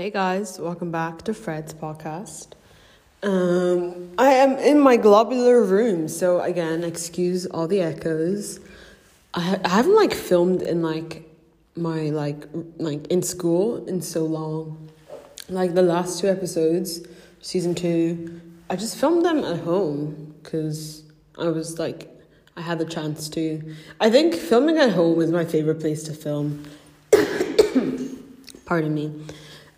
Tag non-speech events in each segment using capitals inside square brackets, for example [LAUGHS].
Hey guys, welcome back to Fred's podcast. Um, I am in my globular room, so again, excuse all the echoes. I, ha- I haven't like filmed in like my like like in school in so long. Like the last two episodes, season two, I just filmed them at home because I was like I had the chance to. I think filming at home is my favorite place to film. [COUGHS] Pardon me.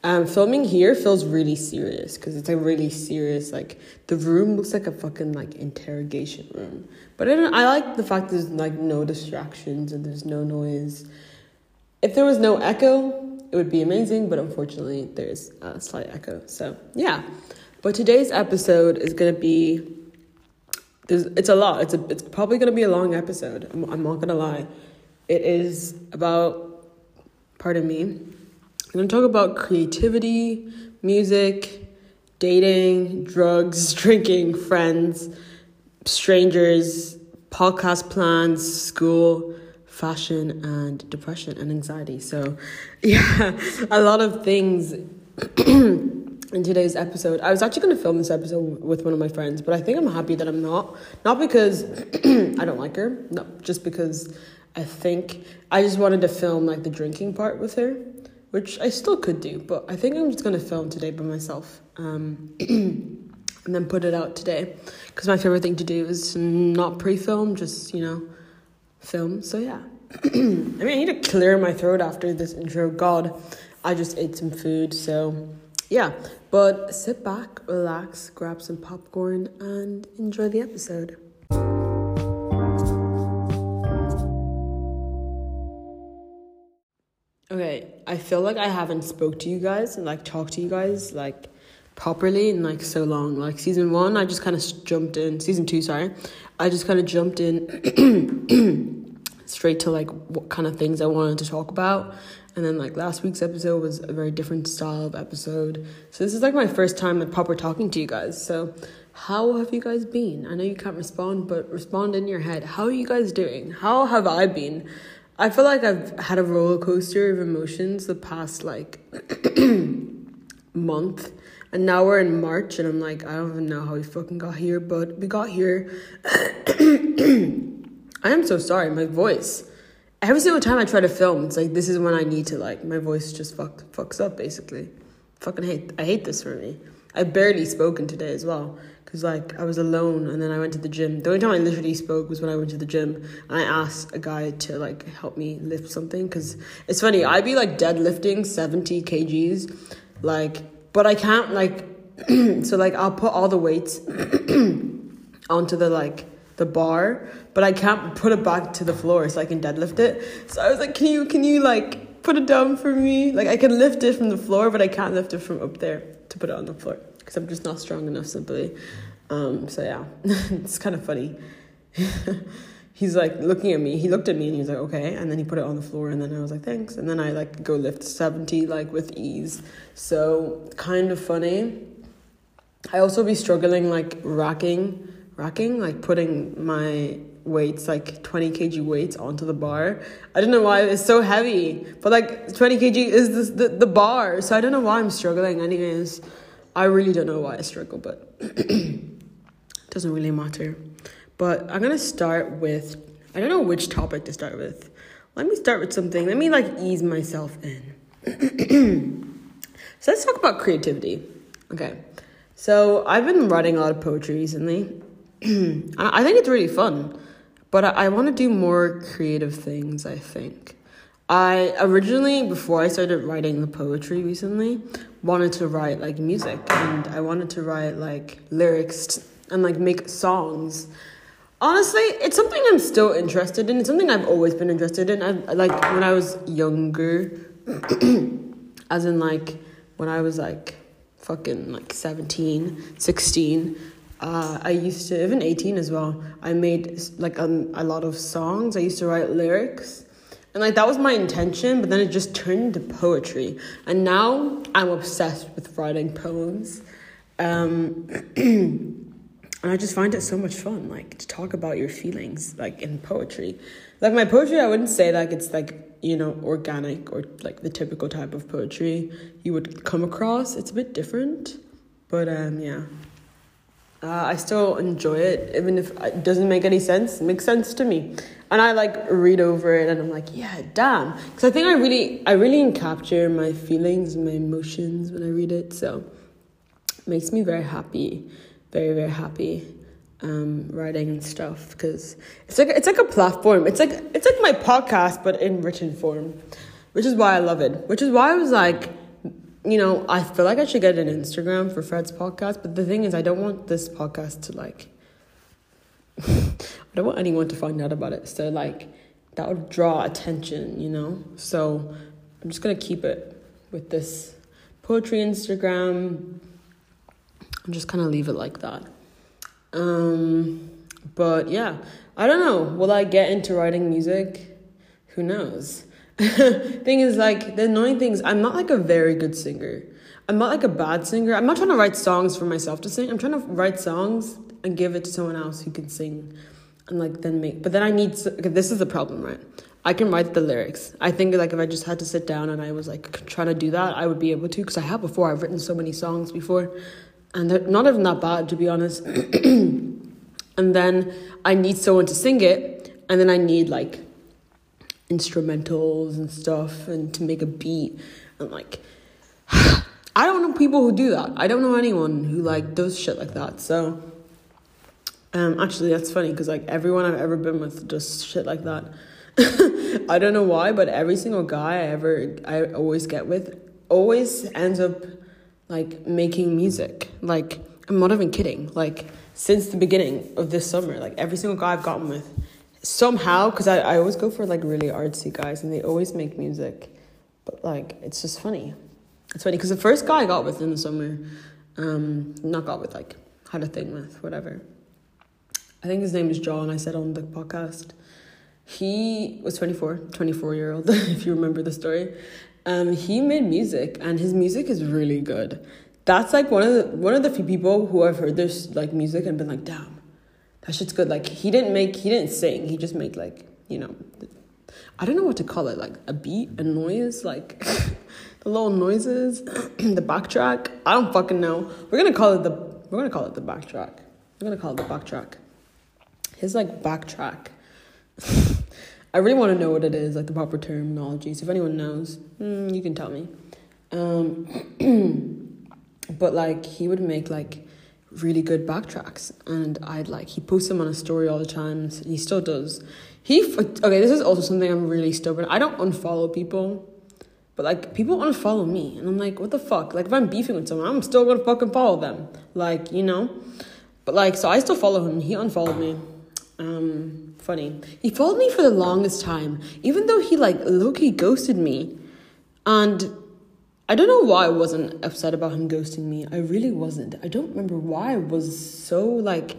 Um, filming here feels really serious because it's a really serious like the room looks like a fucking like interrogation room. But I don't. I like the fact there's like no distractions and there's no noise. If there was no echo, it would be amazing. But unfortunately, there's a slight echo. So yeah. But today's episode is gonna be. There's, it's a lot. It's a. It's probably gonna be a long episode. I'm, I'm not gonna lie. It is about. Pardon me. I'm gonna talk about creativity, music, dating, drugs, [LAUGHS] drinking, friends, strangers, podcast plans, school, fashion, and depression and anxiety. So, [LAUGHS] yeah, a lot of things [CLEARS THROAT] in today's episode. I was actually going to film this episode with one of my friends, but I think I'm happy that I'm not. Not because [CLEARS THROAT] I don't like her, no, just because I think I just wanted to film like the drinking part with her, which I still could do, but I think I'm just to film today by myself. Um, [CLEARS THROAT] and then put it out today. Because my favorite thing to do is not pre-film just you know film. So yeah. [CLEARS THROAT] I mean i need to clear my throat after this intro. God i just ate some food so yeah. But sit back relax grab some popcorn and enjoy the episode okay i feel like i haven't spoke to you guys and like talked to you guys like properly in like so long. Like season one, I just kind of jumped in. Season two, sorry, I just kind of jumped in [CLEARS THROAT] straight to like what kind of things I wanted to talk about. And then like last week's episode was a very different style of episode. So this is like my first time like proper talking to you guys. So how have you guys been? I know you can't respond, but respond in your head. How are you guys doing? How have I been? I feel like I've had a roller coaster of emotions the past like [CLEARS THROAT] month and now we're in March, and I'm like, I don't even know how we fucking got here, but we got here. [CLEARS THROAT] I am so sorry, my voice. Every single time I try to film, it's like this is when I need to like my voice just fuck fucks up basically. Fucking hate I hate this for me. I barely spoken today as well because like I was alone and then I went to the gym. The only time I literally spoke was when I went to the gym and I asked a guy to like help me lift something because it's funny. I'd be like deadlifting seventy kgs, like but I can't like [CLEARS THROAT] so like I'll put all the weights [CLEARS THROAT] onto the like the bar, but I can't put it back to the floor so I can deadlift it. So I was like, can you can you like put it down for me? Like I can lift it from the floor, but I can't lift it from up there to put it on the floor because I'm just not strong enough simply. Um, so yeah, [LAUGHS] it's kind of funny. [LAUGHS] he's like looking at me. He looked at me and he was like, okay. And then he put it on the floor and then I was like, thanks. And then I like go lift 70 like with ease. So kind of funny. I also be struggling like racking, racking, like putting my weights, like 20 kg weights onto the bar. I don't know why it's so heavy, but like 20 kg is this, the, the bar. So I don't know why I'm struggling anyways. I really don't know why I struggle, but it [CLEARS THROAT] doesn't really matter. But I'm gonna start with I don't know which topic to start with. Let me start with something. Let me like ease myself in. [CLEARS THROAT] so let's talk about creativity. Okay. So I've been writing a lot of poetry recently. [CLEARS THROAT] I think it's really fun, but I, I want to do more creative things. I think. I originally, before I started writing the poetry recently, wanted to write like music and I wanted to write like lyrics and like make songs honestly, it's something I'm still interested in. It's something I've always been interested in. I like when I was younger, [CLEARS THROAT] as in like when I was like fucking like 17, 16. Uh, I used to even 18 as well. I made like um, a lot of songs. I used to write lyrics. And like that was my intention, but then it just turned into poetry. And now I'm obsessed with writing poems. Um [CLEARS THROAT] and I just find it so much fun, like to talk about your feelings, like in poetry. Like my poetry, I wouldn't say like it's like you know, organic or like the typical type of poetry you would come across. It's a bit different, but um, yeah. Uh, I still enjoy it, even if it doesn't make any sense. It makes sense to me, and I like read over it, and I'm like, yeah, damn, because I think I really, I really capture my feelings, my emotions when I read it. So, it makes me very happy, very very happy um, writing and stuff because it's like it's like a platform. It's like it's like my podcast but in written form, which is why I love it. Which is why I was like, you know, I feel like I should get an Instagram for Fred's podcast. But the thing is, I don't want this podcast to like. I don't want anyone to find out about it. So like, that would draw attention, you know. So I'm just gonna keep it with this poetry Instagram. I'm just kind of leave it like that. Um, but yeah, I don't know. Will I get into writing music? Who knows? [LAUGHS] thing is, like, the annoying thing is, I'm not like a very good singer. I'm not like a bad singer. I'm not trying to write songs for myself to sing. I'm trying to write songs and give it to someone else who can sing and like then make. But then I need. To, okay, this is the problem, right? I can write the lyrics. I think like if I just had to sit down and I was like trying to do that, I would be able to because I have before. I've written so many songs before and they're not even that bad to be honest. [CLEARS THROAT] and then I need someone to sing it, and then I need like instrumentals and stuff, and to make a beat, and like [SIGHS] I don't know people who do that. I don't know anyone who like does shit like that. So. Um, actually, that's funny because like everyone I've ever been with does shit like that. [LAUGHS] I don't know why, but every single guy I ever I always get with always ends up like making music. Like I'm not even kidding. Like since the beginning of this summer, like every single guy I've gotten with, somehow, because I, I always go for like really artsy guys and they always make music. But like it's just funny. It's funny because the first guy I got with in the summer, um, not got with like had a thing with whatever. I think his name is John. I said on the podcast. He was 24, 24 year old, [LAUGHS] if you remember the story. Um, he made music, and his music is really good. That's like one of the one of the few people who I've heard this like music and been like, damn, that shit's good. Like he didn't make, he didn't sing. He just made like you know, I don't know what to call it, like a beat, a noise, like [LAUGHS] the little noises, [CLEARS THROAT] the backtrack. I don't fucking know. We're gonna call it the we're gonna call it the backtrack. We're gonna call it the backtrack. His like backtrack. [LAUGHS] I really want to know what it is, like the proper terminology. So if anyone knows, mm, you can tell me. Um, [CLEARS THROAT] but like he would make like really good backtracks, and I'd like he posts them on a story all the time. He still does. He okay. This is also something I'm really stubborn. I don't unfollow people, but like people unfollow me, and I'm like, what the fuck? Like if I'm beefing with someone, I'm still gonna fucking follow them. Like you know, but like so I still follow him. He unfollowed me. Um, funny. He followed me for the longest time, even though he like low-key ghosted me. And I don't know why I wasn't upset about him ghosting me. I really wasn't. I don't remember why I was so like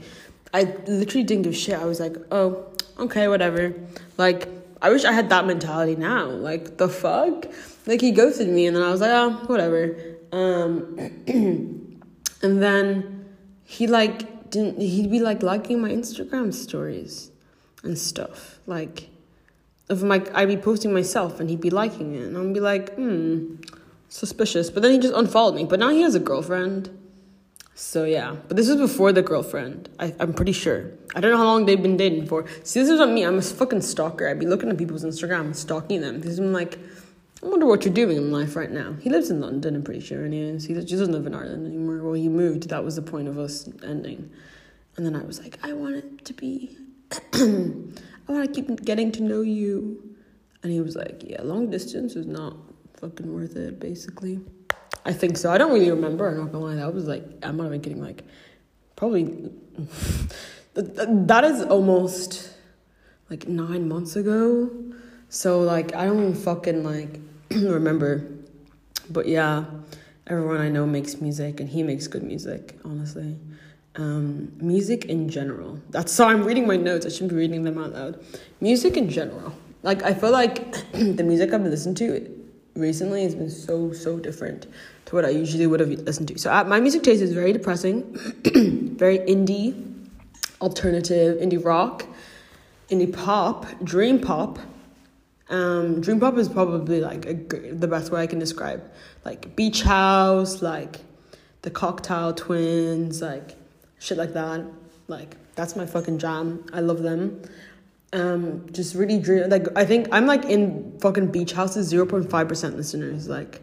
I literally didn't give shit. I was like, oh, okay, whatever. Like, I wish I had that mentality now. Like, the fuck? Like, he ghosted me, and then I was like, oh, whatever. Um, [CLEARS THROAT] and then he, like, didn't, he'd be, like, liking my Instagram stories and stuff. Like, if my I'd be posting myself and he'd be liking it, and I'd be like, hmm, suspicious. But then he just unfollowed me. But now he has a girlfriend. So yeah, but this was before the girlfriend. I, I'm pretty sure. I don't know how long they've been dating for. See, this is what me. I'm a fucking stalker. I'd be looking at people's Instagram, stalking them because I'm like, I wonder what you're doing in life right now. He lives in London. I'm pretty sure, anyways. He doesn't live in Ireland anymore. Well, he moved. That was the point of us ending. And then I was like, I want it to be [CLEARS THROAT] I want to keep getting to know you. And he was like, Yeah, long distance is not fucking worth it, basically. I think so. I don't really remember. I'm not gonna lie. That was like, I'm not even kidding. Like, probably [LAUGHS] that is almost like nine months ago. So, like, I don't fucking like [CLEARS THROAT] remember. But yeah, everyone I know makes music and he makes good music, honestly um, music in general. That's so I'm reading my notes. I shouldn't be reading them out loud. Music in general. Like I feel like [CLEARS THROAT] the music I've been listening to recently has been so so different to what I usually would have listened to. So uh, my music taste is very depressing, [CLEARS THROAT] very indie, alternative, indie rock, indie pop, dream pop, Um, dream pop is probably like a, the best way I can describe like beach house, like the Cocteau Twins, like shit like that. Like that's my fucking jam. I love them. Um, just really dream like I think I'm like in fucking beach houses zero point five percent listeners like.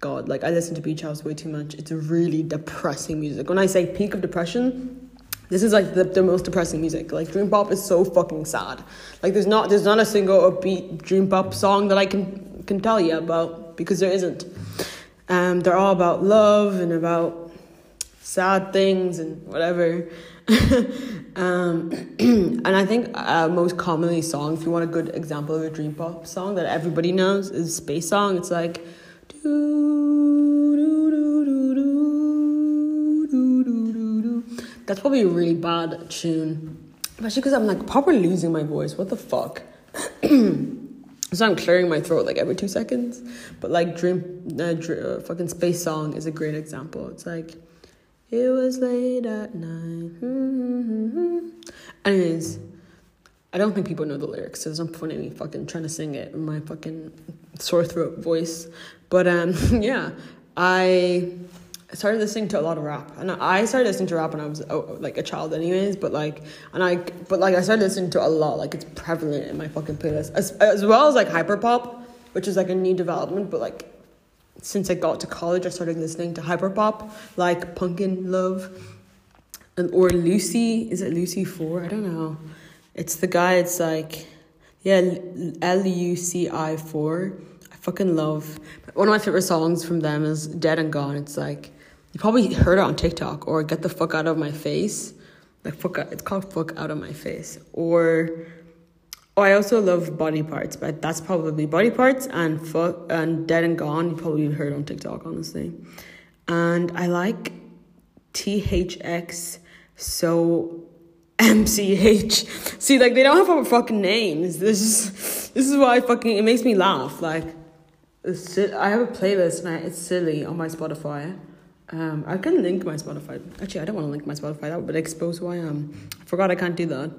God, like I listen to Beach House way too much. It's really depressing music. When I say peak of depression, this is like the, the most depressing music. Like dream pop is so fucking sad. Like there's not there's not a single upbeat dream pop song that I can can tell you about because there isn't. Um, they're all about love and about sad things and whatever. [LAUGHS] um, [CLEARS THROAT] and I think uh, most commonly song, if you want a good example of a dream pop song that everybody knows, is Space Song. It's like. That's probably a really bad tune. Especially because I'm like probably losing my voice. What the fuck? [CLEARS THROAT] so I'm clearing my throat like every two seconds. But like Dream, uh, Dream uh, fucking Space Song is a great example. It's like, it was late at night. Anyways, I don't think people know the lyrics, so there's no point in me fucking trying to sing it in my fucking sore throat voice. But um, [LAUGHS] yeah, I started listening to a lot of rap, and I started listening to rap when I was oh, like a child, anyways. But like, and I, but like, I started listening to a lot. Like, it's prevalent in my fucking playlist, as as well as like hyperpop, which is like a new development. But like, since I got to college, I started listening to hyperpop, like Punkin Love, and or Lucy. Is it Lucy Four? I don't know. It's the guy. It's like, yeah, L U C I Four. I fucking love. One of my favorite songs from them is "Dead and Gone." It's like you probably heard it on TikTok or "Get the fuck out of my face." Like fuck, out, it's called "Fuck Out of My Face." Or, oh, I also love "Body Parts," but that's probably "Body Parts" and "Fuck" and "Dead and Gone." You probably heard on TikTok, honestly. And I like THX so MCH. [LAUGHS] See, like they don't have fucking names. This is this is why fucking it makes me laugh. Like, I have a playlist and I, it's silly on my Spotify. Um, I can link my Spotify. Actually, I don't want to link my Spotify. That would expose who I am. I forgot I can't do that.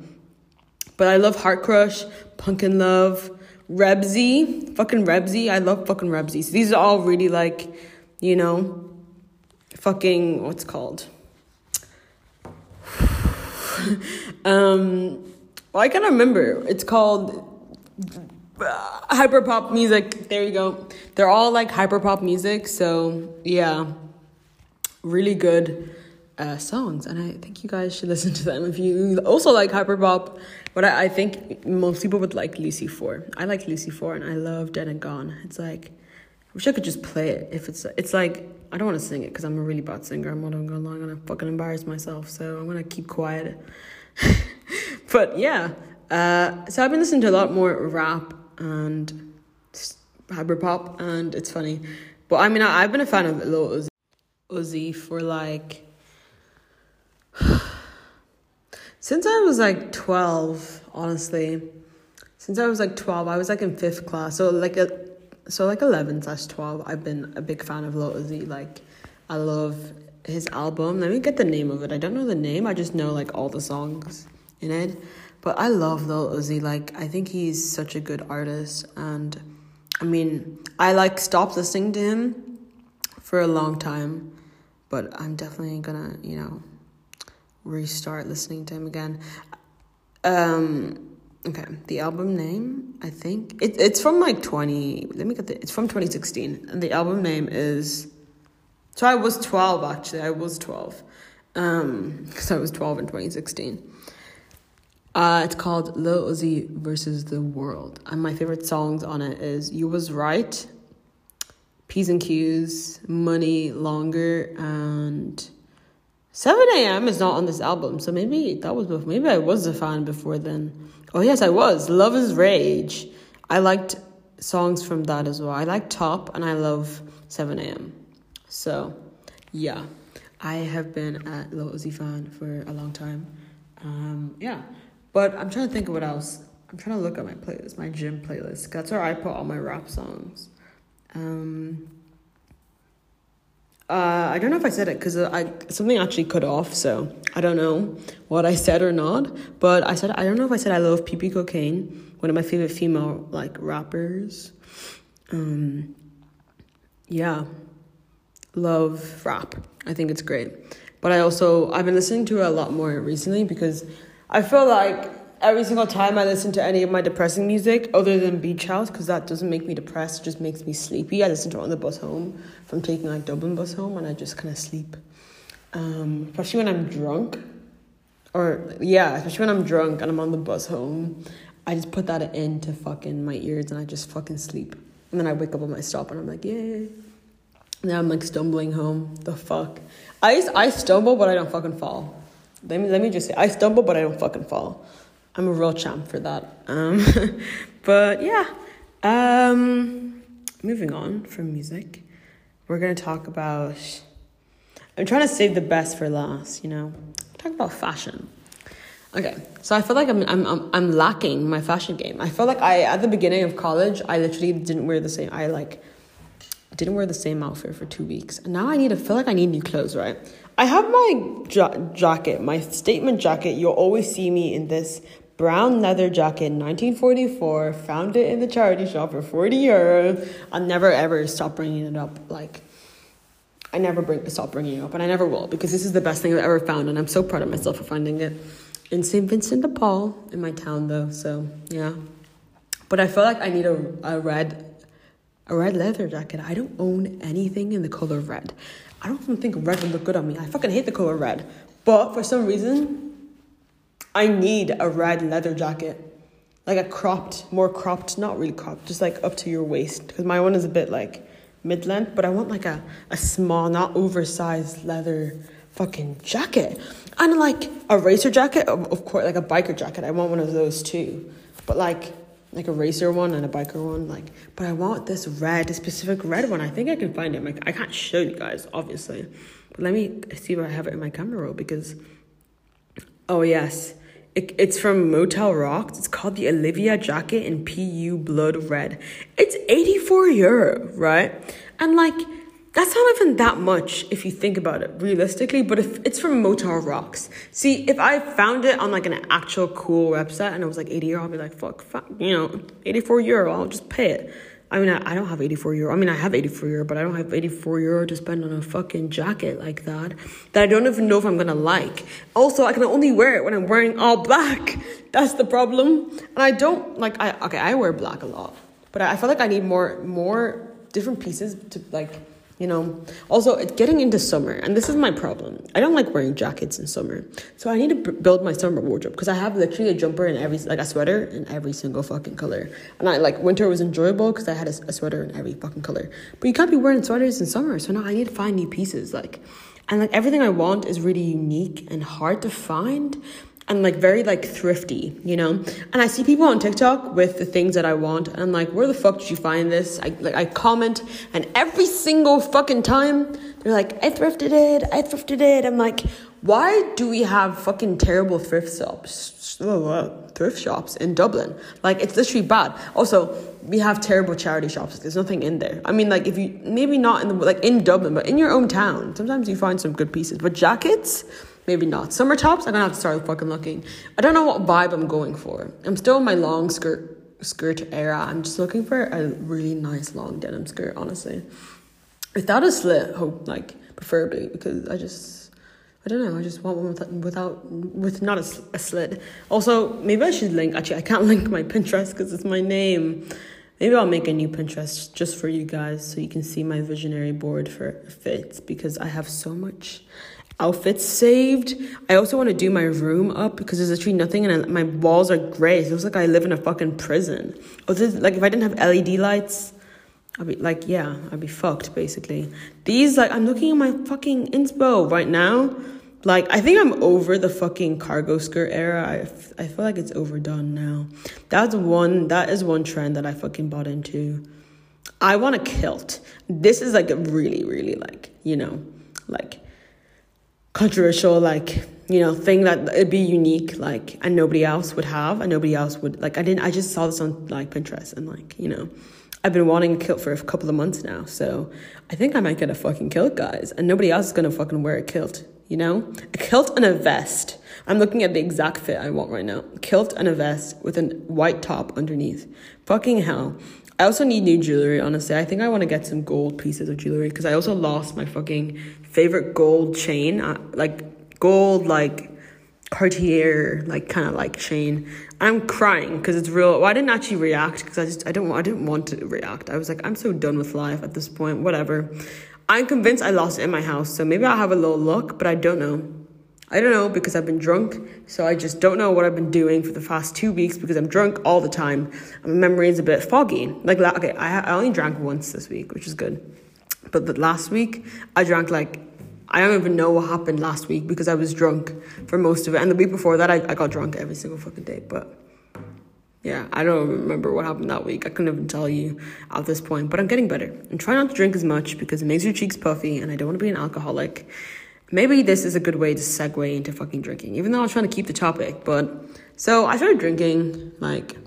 But I love Heart Crush, Pumpkin Love, Rebzy, fucking Rebzy. I love fucking Rebzy. So these are all really like, you know, fucking what's called [SIGHS] um, well, I can't remember. It's called uh, hyperpop music. There you go. They're all like hyperpop music. So yeah, really good uh, songs, and I think you guys should [LAUGHS] listen to them if you also like hyperpop. But I, I think most people would like Lucy Four. I like Lucy Four, and I love Dead and Gone. It's like I wish I could just play it. If it's it's like I don't want to sing it because I'm a really bad singer. I'm not gonna lie, I'm gonna fucking embarrass myself. So I'm gonna keep quiet. [LAUGHS] but yeah, uh, so I've been listening to a lot more rap and hyperpop, and it's funny. But I mean, I, have been a fan of Lil Uzi, for like [SIGHS] since I was like twelve. Honestly, since I was like twelve, I was like in fifth class. So like a so like 11 slash 12 i've been a big fan of lil uzi. Like i love his album. Let me get the name of it. I don't know the name. I just know like all the songs in it. But i love lil uzi. Like i think he's such a good artist. And i mean i like stopped listening to him for a long time but i'm definitely gonna you know restart listening to him again um Okay, the album name, I think it, it's from like 20. Let me get the. It's from 2016, and the album name is. So I was 12 actually. I was 12, um, [LAUGHS] because I was 12 in 2016. Uh, it's called Lil Uzi versus the World, and my favorite songs on it is "You Was Right," "P's and Q's," "Money Longer," and 7 a.m. is not on this album, so maybe that was before. Maybe I was a fan before then. Oh, yes, I was. Luv Is Rage. I liked songs from that as well. I like Top and I love 7 a.m. So, yeah, I have been a Lil Uzi fan for a long time. Um, yeah, but I'm trying to think of what else. I'm trying to look at my playlist, my gym playlist. That's where I put all my rap songs. Um, Uh, I don't know if I said it because I something actually cut off, so I don't know what I said or not. But I said I don't know if I said I love PP Cocaine, one of my favorite female like rappers. Um, yeah, love rap. I think it's great. But I also I've been listening to it a lot more recently because I feel like every single time I listen to any of my depressing music, other than Beach House, because that doesn't make me depressed, it just makes me sleepy. I listen to it on the bus home from taking like Dublin bus home, and I just kind of sleep. Um, especially when I'm drunk, or yeah, especially when I'm drunk and I'm on the bus home, I just put that into fucking my ears and I just fucking sleep. And then I wake up on my stop and I'm like, yay. Now I'm like stumbling home. The fuck. I I stumble, but I don't fucking fall. Let me let me just say, I stumble, but I don't fucking fall. I'm a real champ for that. Um, [LAUGHS] but yeah, um, moving on from music, we're gonna talk about. I'm trying to save the best for last. You know, talk about fashion. Okay, so I feel like I'm, I'm I'm lacking my fashion game. I feel like I at the beginning of college I literally didn't wear the same. I like didn't wear the same outfit for two weeks. And now I need to feel like I need new clothes, right? I have my ja- jacket, my statement jacket. You'll always see me in this brown leather jacket, 1944. Found it in the charity shop for 40 euro. I'll never ever stop bringing it up. Like, I never bring stop bringing it up, and I never will because this is the best thing I've ever found, and I'm so proud of myself for finding it in St. Vincent de Paul in my town, though. So yeah, but I feel like I need a, a red a red leather jacket. I don't own anything in the color red. I don't even think red would look good on me. I fucking hate the color red. But for some reason, I need a red leather jacket. Like a cropped, more cropped, not really cropped, just like up to your waist. Because my one is a bit like mid length, but I want like a, a small, not oversized leather fucking jacket. And like a racer jacket, of, of course, like a biker jacket. I want one of those too. But like like a racer one and a biker one like but i want this red a specific red one i think i can find it like i can't show you guys obviously but let me see if i have it in my camera roll because oh yes it, it's from motel rocks it's called the olivia jacket in pu blood red it's 84 euro right and like that's not even that much if you think about it realistically, but if it's from Motel Rocks. See, if I found it on like an actual cool website and it was like 80 euro, I'll be like, fuck, fuck, you know, 84 euro, I'll just pay it. I mean, I, I don't have 84 euro. I mean, I have 84 euro, but I don't have 84 euro to spend on a fucking jacket like that that I don't even know if I'm gonna like. Also, I can only wear it when I'm wearing all black. That's the problem. And I don't like, I, okay, I wear black a lot, but I, I feel like I need more, more different pieces to like, you know? Also it's getting into summer and this is my problem. I don't like wearing jackets in summer. So i need to b- build my summer wardrobe because i have literally a jumper in every like a sweater in every single fucking color. And i like winter was enjoyable because i had a, a sweater in every fucking color. But you can't be wearing sweaters in summer so now i need to find new pieces like and like everything i want is really unique and hard to find and like very like thrifty, you know. And I see people on TikTok with the things that I want, and I'm like, where the fuck did you find this? I like I comment, and every single fucking time they're like, I thrifted it, I thrifted it. I'm like, why do we have fucking terrible thrift shops, thrift shops in Dublin? Like it's literally bad. Also, we have terrible charity shops. There's nothing in there. I mean, like if you maybe not in the like in Dublin, but in your own town, sometimes you find some good pieces. But jackets Maybe not. Summer tops, I'm gonna have to start fucking looking. I don't know what vibe I'm going for. I'm still in my long skirt skirt era. I'm just looking for a really nice long denim skirt, honestly. Without a slit, hope like preferably because I just I don't know. I just want one without, without with not a, a slit. Also, maybe I should link. Actually, I can't [LAUGHS] link my Pinterest because it's my name. Maybe I'll make a new Pinterest just for you guys so you can see my visionary board for fits because I have so much outfits saved. I also want to do my room up because there's literally nothing and my walls are gray. It looks like I live in a fucking prison. Oh, this, like if I didn't have LED lights, I'd be like, yeah, I'd be fucked basically. These like I'm looking at my fucking inspo right now. Like I think I'm over the fucking cargo skirt era. I, f- I feel like it's overdone now. That's one. That is one trend that I fucking bought into. I want a kilt. This is like a really, really like you know, like controversial like you know thing that it'd be unique like and nobody else would have and nobody else would like i didn't i just saw this on like pinterest and like you know I've been wanting a kilt for a couple of months now, so I think I might get a fucking kilt, guys. And nobody else is gonna fucking wear a kilt, you know? A kilt and a vest. I'm looking at the exact fit I want right now. Kilt and a vest with a white top underneath. Fucking hell. I also need new jewelry, honestly. I think I want to get some gold pieces of jewelry because I also lost my fucking favorite gold chain. Uh, like, gold, like, Cartier, like, kind of like chain. I'm crying because it's real. Well, I didn't actually react because I just, I don't, I didn't want to react. I was like, I'm so done with life at this point, whatever. I'm convinced I lost it in my house, so maybe I'll have a little look, but I don't know. I don't know because I've been drunk, so I just don't know what I've been doing for the past two weeks because I'm drunk all the time. My memory is a bit foggy. Like, okay, I, I only drank once this week, which is good. But the last week, I drank like, I don't even know what happened last week because I was drunk for most of it. And the week before that, I, I got drunk every single fucking day. But yeah, I don't remember what happened that week. I couldn't even tell you at this point. But I'm getting better. And try not to drink as much because it makes your cheeks puffy, and I don't want to be an alcoholic maybe this is a good way to segue into fucking drinking, even though I was trying to keep the topic. But so I started drinking like,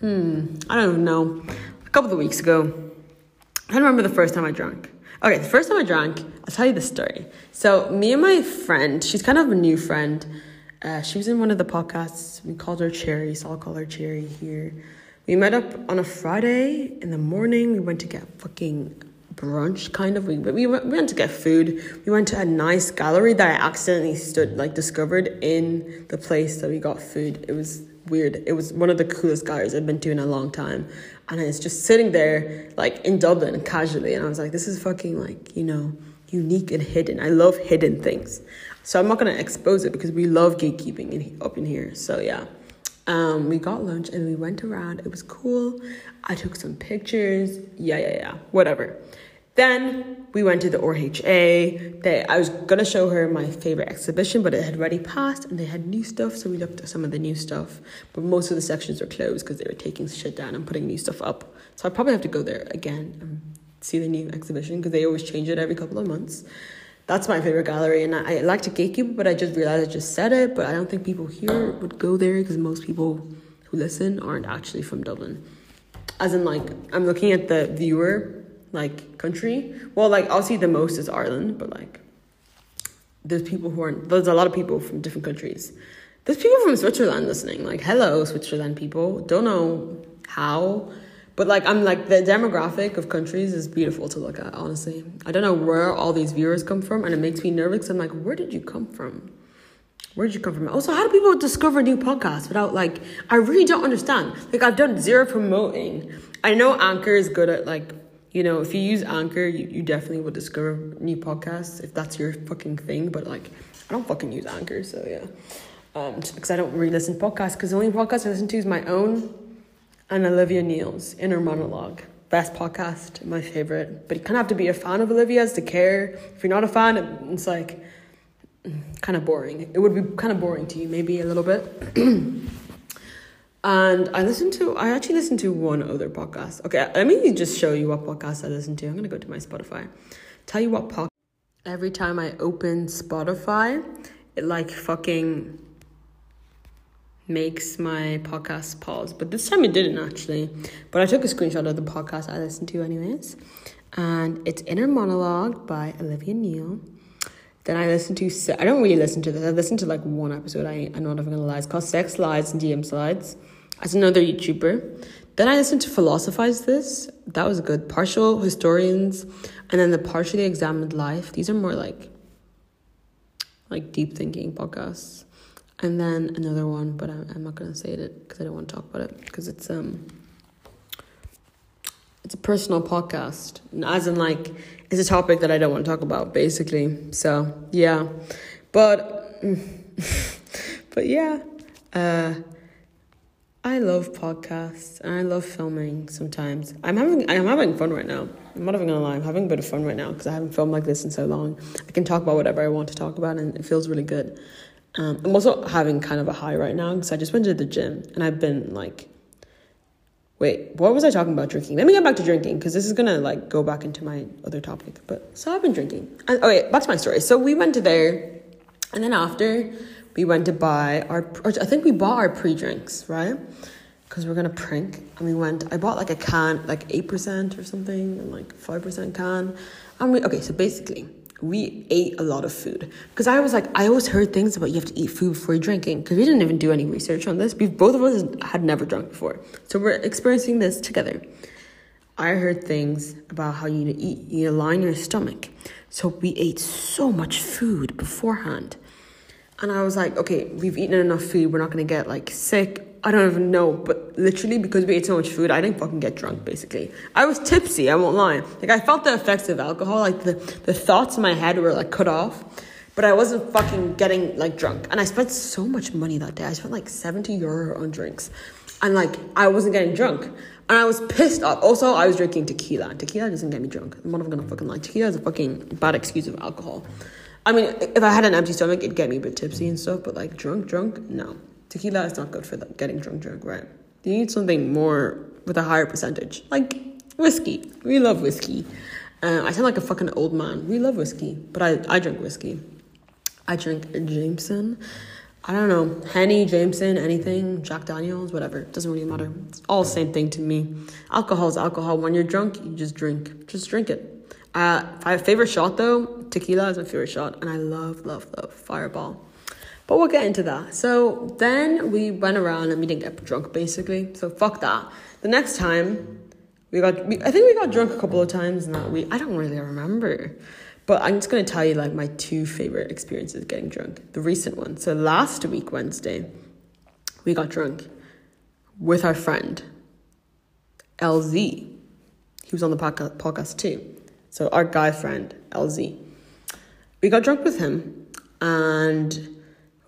hmm, I don't know, a couple of weeks ago. I don't remember the first time I drank. Okay, the first time I drank, I'll tell you the story. So me and my friend, she's kind of a new friend. Uh, she was in one of the podcasts. We called her Cherry, so I'll call her Cherry here. We met up on a Friday in the morning. We went to get fucking brunch kind of. We, we went, we went to get food. We went to a nice gallery that I accidentally stood like discovered in the place that we got food. It was weird. It was one of the coolest galleries I've been to in a long time. And it's just sitting there like in Dublin casually and I was like this is fucking like, you know, unique and hidden. I love hidden things. So I'm not to expose it because we love gatekeeping in, up in here. So yeah. Um, we got lunch and we went around. It was cool. I took some pictures. Yeah, yeah, yeah. Whatever. Then we went to the RHA. They, I was gonna show her my favorite exhibition, but it had already passed and they had new stuff, so we looked at some of the new stuff. But most of the sections were closed because they were taking shit down and putting new stuff up. So I probably have to go there again and see the new exhibition because they always change it every couple of months. That's my favorite gallery, and I, I like to gatekeep, it, but I just realized I just said it. But I don't think people here would go there because most people who listen aren't actually from Dublin. As in, like, I'm looking at the viewer like country. Well, like obviously the most is Ireland, but like there's people who aren't. There's a lot of people from different countries. There's people from Switzerland listening. Like hello, Switzerland people. Don't know how, but like I'm like the demographic of countries is beautiful to look at. Honestly, I don't know where all these viewers come from, and it makes me nervous. I'm like, where did you come from? Where did you come from? Also, how do people discover new podcasts without like? I really don't understand. Like I've done zero promoting. I know Anchor is good at like you know, if you use Anchor, you, you definitely will discover new podcasts if that's your fucking thing. But like, I don't fucking use Anchor, so yeah. Um, because I don't really listen to podcasts. Because the only podcast I listen to is my own and Olivia Neal's Inner Monologue. Best podcast, my favorite. But you kind of have to be a fan of Olivia's to care. If you're not a fan, it's like kind of boring. It would be kind of boring to you, maybe a little bit. [CLEARS THROAT] And I listened to, I actually listened to one other podcast. Okay, let me just show you what podcast I listened to. I'm gonna go to my Spotify. Tell you what podcast. Every time I open Spotify, it like fucking makes my podcast pause. But this time it didn't actually. But I took a screenshot of the podcast I listened to, anyways. And it's Inner Monologue by Olivia Neal. Then I listened to, I don't really listen to this. I listened to like one episode. I, I'm not even gonna lie. It's called Sex Lies and DM Slides as another YouTuber. Then I listened to Philosophize This. That was good. Partial Historians, and then the Partially Examined Life. These are more like like deep thinking podcasts. And then another one, but I'm, I'm not gonna say it because I don't want to talk about it because it's um it's a personal podcast, as in like it's a topic that I don't want to talk about, basically. So yeah, but [LAUGHS] but yeah. Uh, I love podcasts and I love filming sometimes. I'm having I'm having fun right now. I'm not even gonna lie, I'm having a bit of fun right now because I haven't filmed like this in so long. I can talk about whatever I want to talk about and it feels really good. Um, I'm also having kind of a high right now because I just went to the gym and I've been like, wait, what was I talking about drinking? Let me get back to drinking because this is gonna like go back into my other topic. But so I've been drinking. And, oh wait, back to my story. So we went to there, and then after we went to buy our, I think we bought our pre drinks, right? because we're gonna prank and we went i bought like a can like 8% or something and like 5% can and we okay so basically we ate a lot of food. Because i was like i always heard things about you have to eat food before drinking because we didn't even do any research on this. We both of us had never drunk before. So we're experiencing this together. I heard things about how you need to eat you need to line your stomach. So we ate so much food beforehand. And I was like, okay, we've eaten enough food. We're not going to get like sick. I don't even know. But literally, because we ate so much food, I didn't fucking get drunk, basically. I was tipsy, I won't lie. Like, I felt the effects of alcohol. Like, the, the thoughts in my head were like cut off. But I wasn't fucking getting like drunk. And I spent so much money that day. I spent like 70 euro on drinks. And like, I wasn't getting drunk. And I was pissed off. Also, I was drinking tequila. Tequila doesn't get me drunk. I'm not even gonna fucking lie. Tequila is a fucking bad excuse of alcohol. I mean, if I had an empty stomach, it'd get me a bit tipsy and stuff, but like drunk, drunk, no. Tequila is not good for getting drunk, drunk, right? You need something more with a higher percentage, like whiskey. We love whiskey. Uh, I sound like a fucking old man. We love whiskey, but I, I drink whiskey. I drink Jameson. I don't know, Henny, Jameson, anything, Jack Daniels, whatever. it Doesn't really matter. It's all the same thing to me. Alcohol is alcohol. When you're drunk, you just drink. Just drink it. Uh, my favorite shot though, tequila is my favorite shot, and I love, love, love Fireball. But we'll get into that. So then we went around and we didn't get drunk basically. So fuck that. The next time we got, we, I think we got drunk a couple of times in that week. I don't really remember. But I'm just gonna tell you like my two favorite experiences getting drunk. The recent one. So last week, Wednesday, we got drunk with our friend LZ. He was on the podcast, podcast too. So our guy friend, LZ. We got drunk with him and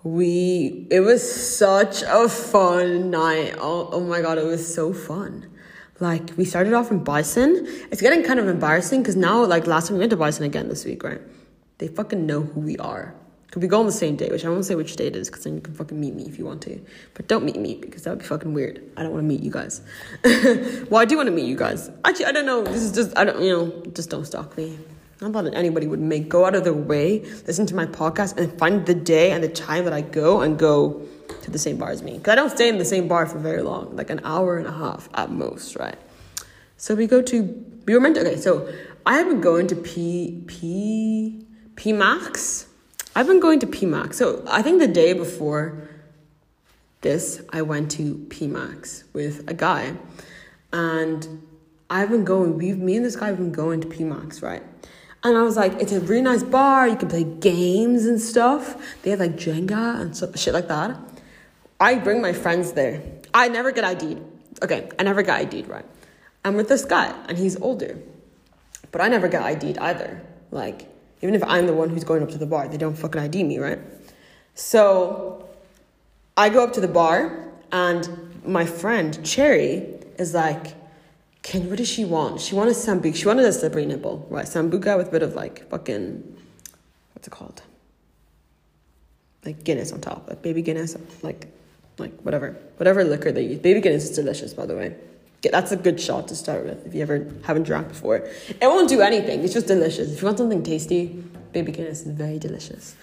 we it was such a fun night. Oh, oh my god, it was so fun. Like we started off in Bison. It's getting kind of embarrassing because now like last time we went to Bison again this week, right? They fucking know who we are. Could we go on the same day, which I won't say which day it is because then you can fucking meet me if you want to. But don't meet me because that would be fucking weird. I don't want to meet you guys. [LAUGHS] well, I do want to meet you guys. Actually, I don't know. This is just, I don't, you know, just don't stalk me. Not that anybody would make go out of their way, listen to my podcast, and find the day and the time that I go and go to the same bar as me. Because I don't stay in the same bar for very long, like an hour and a half at most, right? So we go to, we were meant to, okay, so I have been going to P, P, P.Mac's I've been going to P.Mac's. So I think the day before this, I went to P.Mac's with a guy. And I've been going, we've, me and this guy have been going to P.Mac's, right? And I was like, it's a really nice bar. You can play games and stuff. They have like Jenga and so, shit like that. I bring my friends there. I never get ID'd. Okay, I never got ID'd, right? I'm with this guy, and he's older. But I never got ID'd either. Like, even if I'm the one who's going up to the bar, they don't fucking ID me, right? So I go up to the bar and my friend Cherry is like, Can what does she want? She wanted sambuca. She wanted a slippery nipple, right? Sambuca with a bit of like fucking what's it called? Like Guinness on top, like baby Guinness, like like whatever, whatever liquor they use. Baby Guinness is delicious, by the way. That's a good shot to start with if you ever haven't drank before. It won't do anything. It's just delicious. If you want something tasty, baby Guinness is very delicious.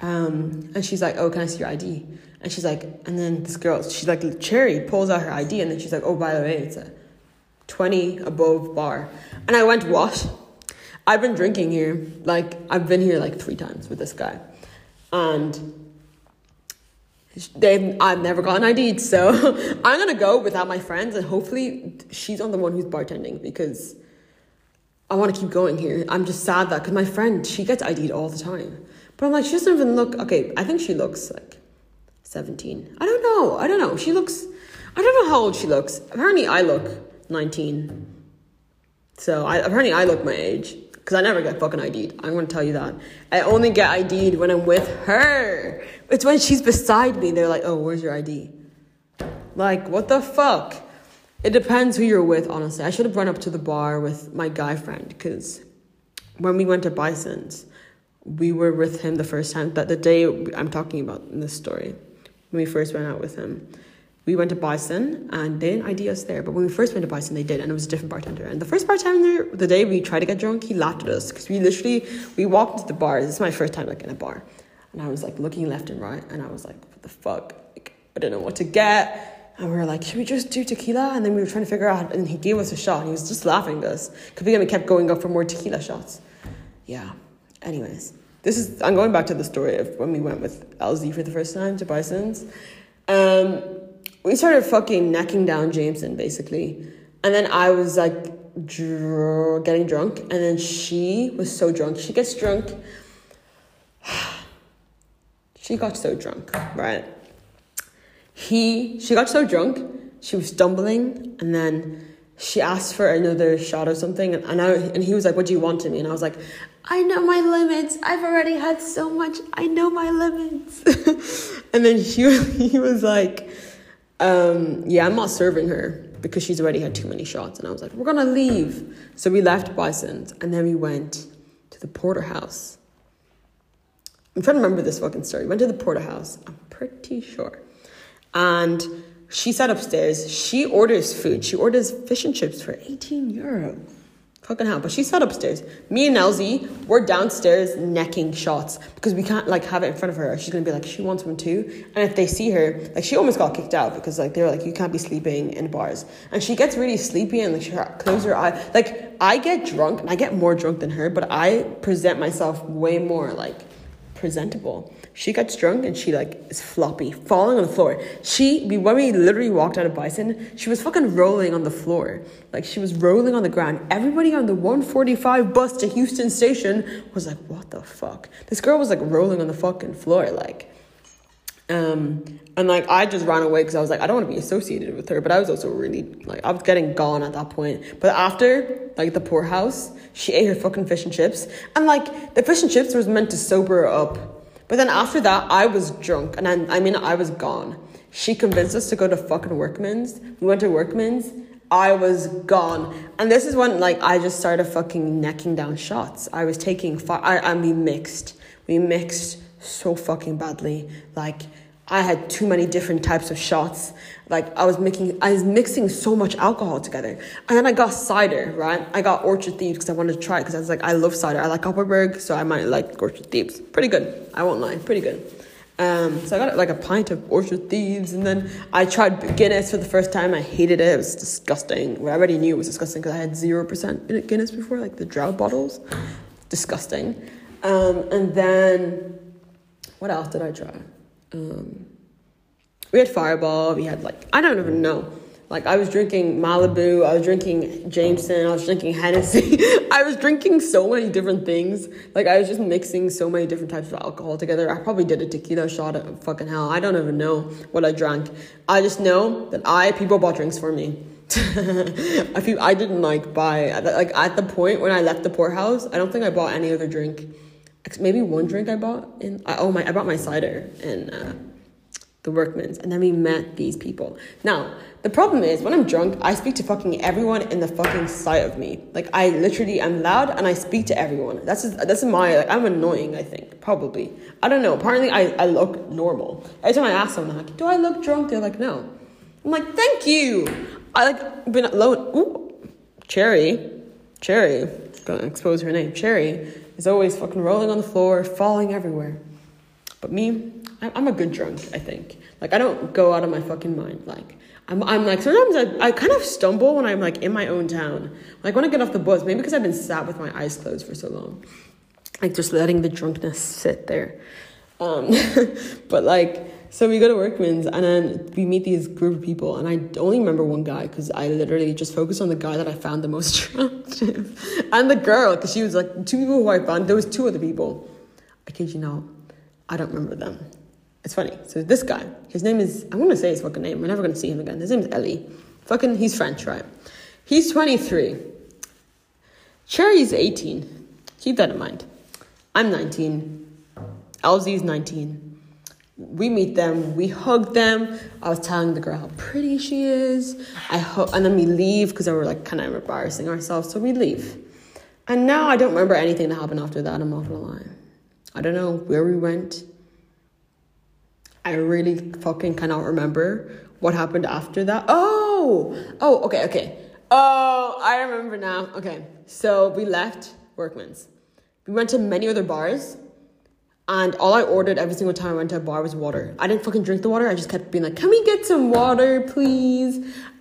Um, and she's like, "Oh, can I see your ID?" And she's like, and then this girl, she's like, Cherry pulls out her ID, and then she's like, "Oh, by the way, it's a twenty above bar." And I went, "What?" I've been drinking here. Like I've been here like three times with this guy, and they've I've never gotten ID'd, so [LAUGHS] I'm gonna go without my friends, and hopefully she's on the one who's bartending because I want to keep going here. I'm just sad that because my friend she gets ID'd all the time, but I'm like she doesn't even look okay. I think she looks like 17. I don't know. I don't know. She looks. I don't know how old she looks. Apparently, I look 19. So I apparently I look my age because I never get fucking ID'd. I'm gonna tell you that. I only get ID'd when I'm with her. It's when she's beside me. They're like, oh, where's your ID? Like, what the fuck? It depends who you're with, honestly. I should have run up to the bar with my guy friend because when we went to Bison's, we were with him the first time. That the day I'm talking about in this story, when we first went out with him we went to Bison and they didn't ID us there. But when we first went to Bison, they did, and it was a different bartender. And the first bartender, the day we tried to get drunk, he laughed at us because we literally we walked into the bar. This is my first time like in a bar, and I was like looking left and right, and I was like, what the fuck? Like, I don't know what to get. And we were like, should we just do tequila? And then we were trying to figure out, and he gave us a shot. He was just laughing at us because we kept going up for more tequila shots. Yeah. Anyways, this is, I'm going back to the story of when we went with LZ for the first time to Bison's. Um, we started fucking necking down Jameson basically. And then I was like dr- getting drunk. And then she was so drunk. She gets drunk. [SIGHS] she got so drunk, right? he she got so drunk she was stumbling and then she asked for another shot or something and, and I and he was like what do you want to me and I was like I know my limits I've already had so much I know my limits [LAUGHS] and then she [LAUGHS] he was like um, yeah I'm not serving her because she's already had too many shots and I was like we're gonna leave so we left Bison's and then we went to the porterhouse I'm trying to remember this fucking story we went to the porterhouse I'm pretty sure and she sat upstairs. She orders food. She orders fish and chips for 18 euro. Fucking hell. But she sat upstairs. Me and Elsie were downstairs necking shots because we can't like have it in front of her. She's gonna be like, she wants one too. And if they see her, like she almost got kicked out because like they were like, you can't be sleeping in bars. And she gets really sleepy and like she closes her eye. Like I get drunk and I get more drunk than her, but I present myself way more like presentable. She gets drunk and she like is floppy, falling on the floor. She we when we literally walked out of Bison, she was fucking rolling on the floor. Like she was rolling on the ground. Everybody on the 145 bus to Heuston station was like, what the fuck? This girl was like rolling on the fucking floor, like um, and like I just ran away because I was like, I don't want to be associated with her. But I was also really like, I was getting gone at that point. But after like the poorhouse, she ate her fucking fish and chips, and like the fish and chips was meant to sober her up. But then after that, I was drunk, and I, I mean, I was gone. She convinced us to go to fucking Workman's. We went to Workman's. I was gone, and this is when like I just started fucking necking down shots. I was taking, fi- I, and we mixed. We mixed so fucking badly. Like I had too many different types of shots. Like I was making, I was mixing so much alcohol together. And then I got cider, right? I got Orchard Thieves because I wanted to try it because I was like, I love cider. I like Kopparberg, so I might like Orchard Thieves. Pretty good. I won't lie, pretty good. Um, so I got like a pint of Orchard Thieves, and then I tried Guinness for the first time. I hated it. It was disgusting. Well, I already knew it was disgusting because I had zero percent Guinness before, like the drought bottles. Disgusting. Um, and then what else did I try? Um, we had Fireball. We had like I don't even know. Like I was drinking Malibu, I was drinking Jameson, I was drinking Hennessy. [LAUGHS] I was drinking so many different things. Like I was just mixing so many different types of alcohol together. I probably did a tequila shot of fucking hell. I don't even know what I drank. I just know that I people bought drinks for me. [LAUGHS] I feel I didn't like buy like at the point when I left the poorhouse. I don't think I bought any other drink. Maybe one drink I bought in. Oh my! I bought my cider in uh, the Workman's, and then we met these people. Now the problem is when I'm drunk, I speak to fucking everyone in the fucking sight of me. Like I literally am loud and I speak to everyone. That's just, that's my like I'm annoying. I think probably I don't know. Apparently I, I look normal. Every time I ask someone like, "Do I look drunk?" They're like, "No." I'm like, "Thank you." I like been alone. Ooh, Cherry, Cherry. Gonna expose her name. Cherry is always fucking rolling on the floor, falling everywhere. But me, I'm a good drunk. I think. Like I don't go out of my fucking mind. Like I'm, I'm like sometimes I, I kind of stumble when I'm like in my own town. Like when I get off the bus, maybe because I've been sat with my eyes closed for so long, like just letting the drunkenness sit there. Um, [LAUGHS] but like so we go to Workman's and then we meet these group of people and I only remember one guy because I literally just focused on the guy that I found the most [LAUGHS] attractive and the girl because she was like two people who I found. There was two other people. I kid you not, I don't remember them. It's funny. So this guy, his name is, I'm gonna say his fucking name. We're never to see him again. His name is Ellie. Fucking, he's French, right? He's 23. Cherry's 18. Keep that in mind. I'm 19. LZ's 19. We meet them, we hug them. I was telling the girl how pretty she is. I ho- and then we leave because we were like kind of embarrassing ourselves. So we leave. And now I don't remember anything that happened after that. I'm not gonna lie. I don't know where we went. I really fucking cannot remember what happened after that. Oh, oh, okay, okay. Oh, I remember now. Okay, so we left Workman's. We went to many other bars, And all I ordered every single time I went to a bar was water. I didn't fucking drink the water. I just kept being like, "Can we get some water, please?"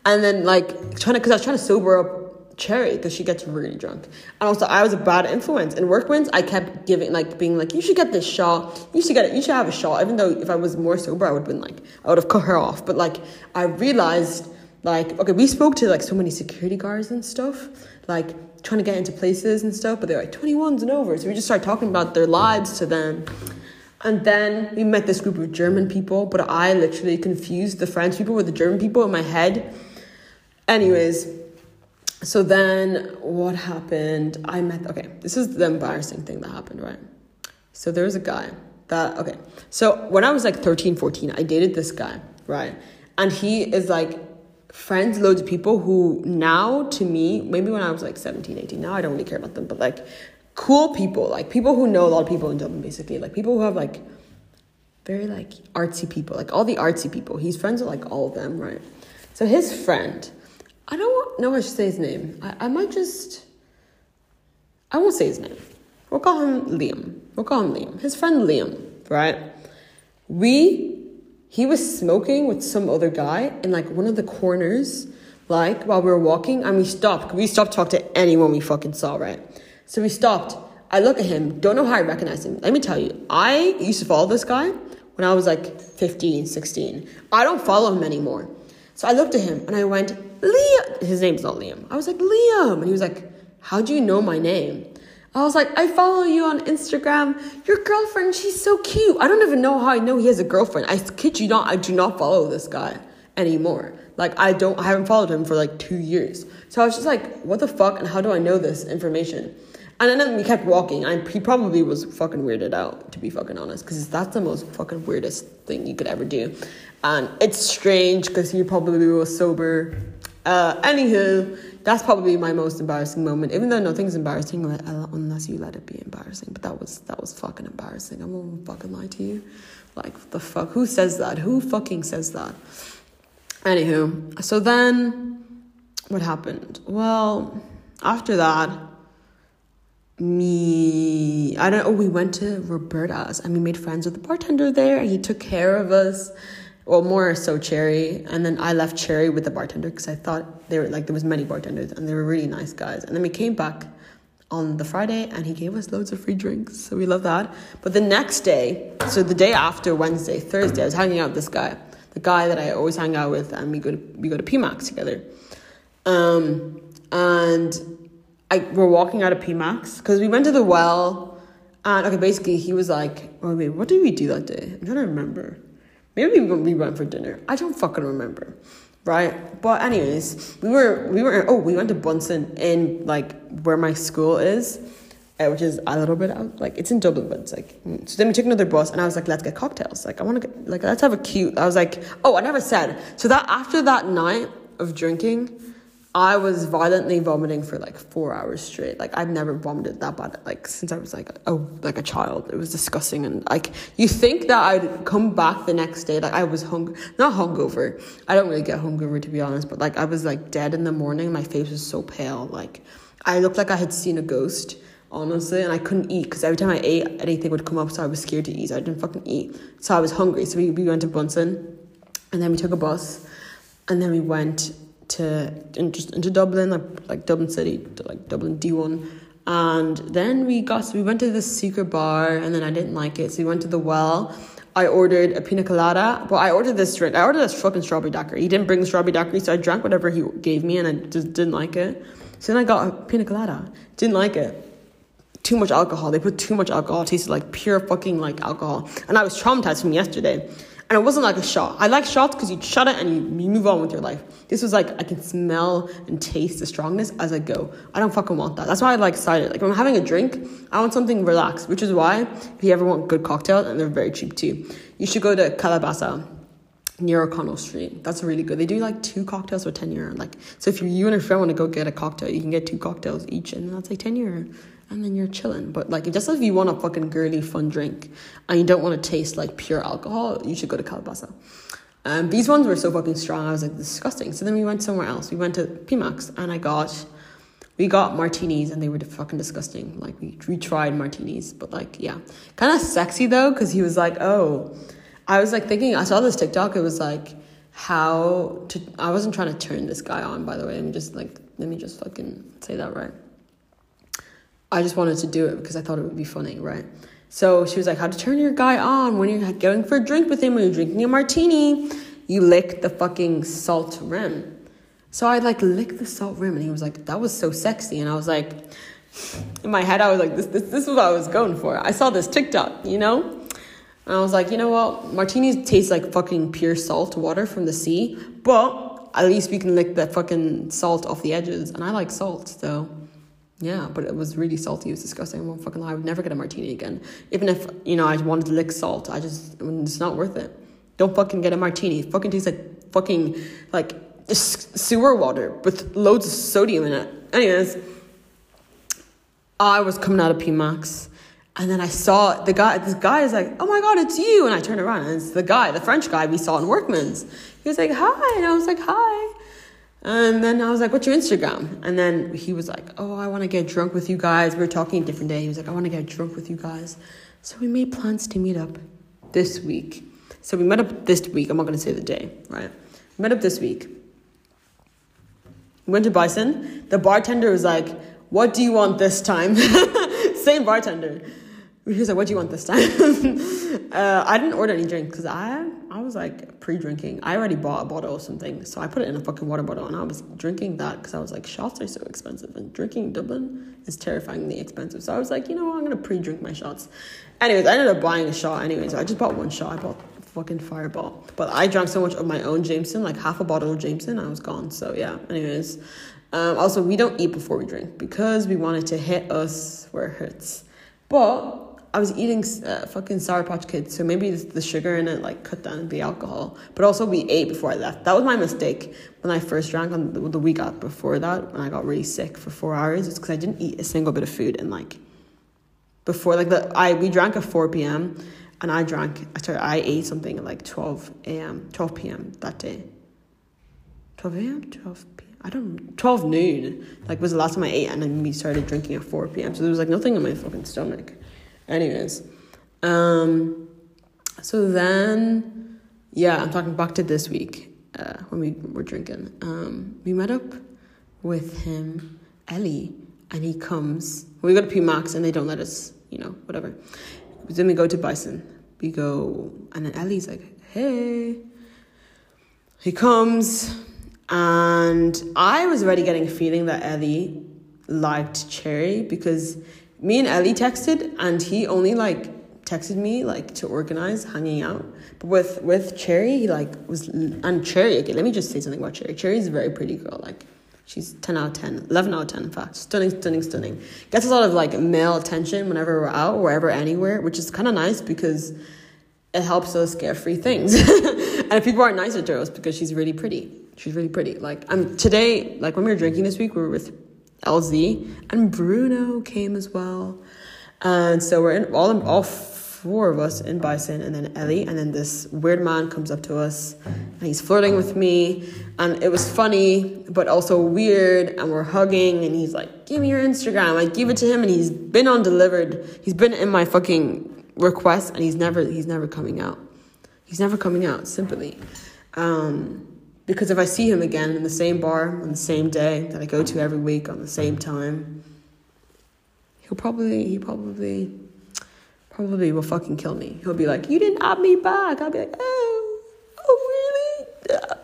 And then like trying to, cause I was trying to sober up Cherry because she gets really drunk. And also, I was a bad influence. In Workman's, I kept giving like being like, "You should get this shot. You should get it. You should have a shot." Even though if I was more sober, I would have been like, I would have cut her off. But like, I realized like, okay, we spoke to like so many security guards and stuff, like trying to get into places and stuff, but they're like 21s and over. So we just started talking about their lives to them. And then we met this group of German people, but I literally confused the French people with the German people in my head. Anyways, so then what happened? I met, okay, this is the embarrassing thing that happened, right? So there was a guy that, okay, so when I was like 13, 14, I dated this guy, right? And he is like friends loads of people who now to me maybe when i was like 17 18 now i don't really care about them but like cool people like people who know a lot of people in dublin basically like people who have like very like artsy people like all the artsy people. He's friends with like all of them right? So his friend i don't know i should say his name. I, I might just i won't say his name. We'll call him liam. We'll call him liam. His friend liam right? We he was smoking with some other guy in like one of the corners, like while we were walking, and we stopped. We stopped talking to anyone we fucking saw, right? So we stopped. I look at him, don't know how I recognize him. Let me tell you, I used to follow this guy when I was like 15, 16. I don't follow him anymore. So I looked at him and I went, Liam. His name's not Liam. I was like, Liam. And he was like, How do you know my name? I was like, I follow you on Instagram. Your girlfriend, she's so cute. I don't even know how I know he has a girlfriend. I kid you not, I do not follow this guy anymore. Like I don't I haven't followed him for like two years. So I was just like, what the fuck and how do I know this information? And then we kept walking. And he probably was fucking weirded out, to be fucking honest, because that's the most fucking weirdest thing you could ever do. And it's strange because he probably was sober. Uh, anywho, that's probably my most embarrassing moment. Even though nothing's embarrassing unless you let it be embarrassing. But that was that was fucking embarrassing. I won't fucking lie to you. Like the fuck, who says that? Who fucking says that? Anywho, so then what happened? Well, after that, me, I don't know, we went to Roberta's and we made friends with the bartender there and he took care of us well more so cherry and then i left cherry with the bartender because i thought they were like there was many bartenders and they were really nice guys. And then we came back on the friday and he gave us loads of free drinks so we love that. But the next day so the day after wednesday thursday i was hanging out with this guy the guy that i always hang out with and we go to we go to P.Mac's together. Um and i we're walking out of P.Mac's because we went to the well and okay basically he was like oh wait what did we do that day? I'm trying to remember Maybe we went for dinner. I don't fucking remember. Right? But anyways, we were we were oh, we went to Bunsen in like where my school is. Uh, which is a little bit out, like it's in Dublin, but it's like mm. so. Then we took another bus, and I was like, "Let's get cocktails." Like I want to get like let's have a cute. I was like, "Oh, I never said." So that after that night of drinking, I was violently vomiting for like four hours straight. Like I've never vomited that bad, like since I was like oh like a child. It was disgusting, and like you think that I'd come back the next day, like I was hung not hungover. I don't really get hungover to be honest, but like I was like dead in the morning. My face was so pale, like I looked like I had seen a ghost honestly, and I couldn't eat because every time I ate, anything would come up, so I was scared to eat. So I didn't fucking eat, so I was hungry. So we, we went to Bunsen, and then we took a bus, and then we went to in, just into Dublin, like like Dublin City, like Dublin D one. And then we got so we went to this secret bar, and then I didn't like it, so we went to the well. I ordered a pina colada, but I ordered this drink. I ordered this fucking strawberry daiquiri. He didn't bring the strawberry daiquiri, so I drank whatever he gave me, and I just didn't like it. So then I got a pina colada. Didn't like it. Too much alcohol. They put too much alcohol. It tasted like pure fucking like alcohol. And I was traumatized from yesterday. And it wasn't like a shot. I like shots because you shut it and you, you move on with your life. This was like I can smell and taste the strongness as I go. I don't fucking want that. That's why I like cider. Like when I'm having a drink, I want something relaxed, which is why if you ever want good cocktails, and they're very cheap too, you should go to Calabasa near O'Connell Street. That's really good. They do like two cocktails for 10 euro. Like, so if you, you and a friend want to go get a cocktail, you can get two cocktails each, and that's like 10 euro and then you're chilling. But like, just if you want a fucking girly fun drink and you don't want to taste like pure alcohol, you should go to Calabasa. Um, these ones were so fucking strong. I was like, disgusting. So then we went somewhere else. We went to P.Mac's and I got, we got martinis and they were fucking disgusting. Like we we tried martinis, but like yeah, kind of sexy though because he was like, oh, I was like thinking I saw this TikTok. It was like how to. I wasn't trying to turn this guy on by the way. I'm just like let me just fucking say that right. I just wanted to do it because I thought it would be funny, right? So she was like, How to turn your guy on when you're going for a drink with him, when you're drinking a martini. You lick the fucking salt rim. So I like licked the salt rim and he was like, That was so sexy. And I was like, In my head, I was like, This, this, this is what I was going for. I saw this TikTok, you know? And I was like, You know what? Martinis taste like fucking pure salt water from the sea, but at least we can lick the fucking salt off the edges. And I like salt, so yeah, but it was really salty. It was disgusting. I won't fucking lie. I would never get a martini again. Even if, you know, I wanted to lick salt, I just, it's not worth it. Don't fucking get a martini. It fucking tastes like fucking, like, sewer water with loads of sodium in it. Anyways, I was coming out of P.Mac's and then I saw the guy, this guy is like, oh my God, it's you. And I turned around and it's the guy, the French guy we saw in Workman's. He was like, hi. And I was like, hi. And then I was like, what's your Instagram? And then he was like, oh, I want to get drunk with you guys. We were talking a different day. He was like, I want to get drunk with you guys. So we made plans to meet up this week. So we met up this week. I'm not going to say the day, right? Met up this week. Went to Bison. The bartender was like, what do you want this time? [LAUGHS] Same bartender. He was like, "What do you want this time?" [LAUGHS] uh, I didn't order any drink because I I was like pre-drinking. I already bought a bottle or something, so I put it in a fucking water bottle and I was drinking that because I was like, shots are so expensive and drinking Dublin is terrifyingly expensive. So I was like, you know what, I'm gonna pre-drink my shots. Anyways, I ended up buying a shot. Anyways, I just bought one shot. I bought fucking Fireball, but I drank so much of my own Jameson, like half a bottle of Jameson. I was gone. So yeah. Anyways, um, also we don't eat before we drink because we wanted to hit us where it hurts, but I was eating uh, fucking Sour Patch Kids, so maybe the sugar in it like cut down the alcohol. But also, we ate before I left. That was my mistake when I first drank on the, the week before that when I got really sick for four hours. It's because I didn't eat a single bit of food and like before like the I we drank at four p.m. and I drank. I started. I ate something at like twelve a.m. twelve p.m. that day. Twelve a.m. twelve p.m. I don't 12 noon like was the last time I ate and then we started drinking at 4 p.m. So there was like nothing in my fucking stomach. Anyways, um, so then, yeah, I'm talking back to this week uh, when we were drinking. Um, we met up with him, Ellie, and he comes. We go to P.Mac's and they don't let us, you know, whatever. Then we go to Bison. We go, and then Ellie's like, hey. He comes, and I was already getting a feeling that Ellie liked Cherry because me and Ellie texted, and he only like texted me like to organize hanging out. But with with Cherry, he like was and Cherry. Okay, let me just say something about Cherry. Cherry's a very pretty girl. Like she's ten out of 10, 11 out of ten, in fact. Stunning, stunning, stunning. Gets a lot of like male attention whenever we're out, wherever, anywhere, which is kind of nice because it helps us get free things. [LAUGHS] and if people are nicer to us because she's really pretty. She's really pretty. Like I'm today, like when we were drinking this week, we were with LZ, and Bruno came as well. And so we're in all all four of us in Bison, and then Ellie, and then this weird man comes up to us, and he's flirting with me, and it was funny, but also weird, and we're hugging, and he's like, "Give me your Instagram." I give it to him, and he's been undelivered. He's been in my fucking request, and he's never he's never coming out. He's never coming out. Simply. Um, because if I see him again in the same bar on the same day that I go to every week on the same time, he'll probably, he probably, probably will fucking kill me. He'll be like, You didn't add me back. I'll be like, Oh, oh, really? Uh,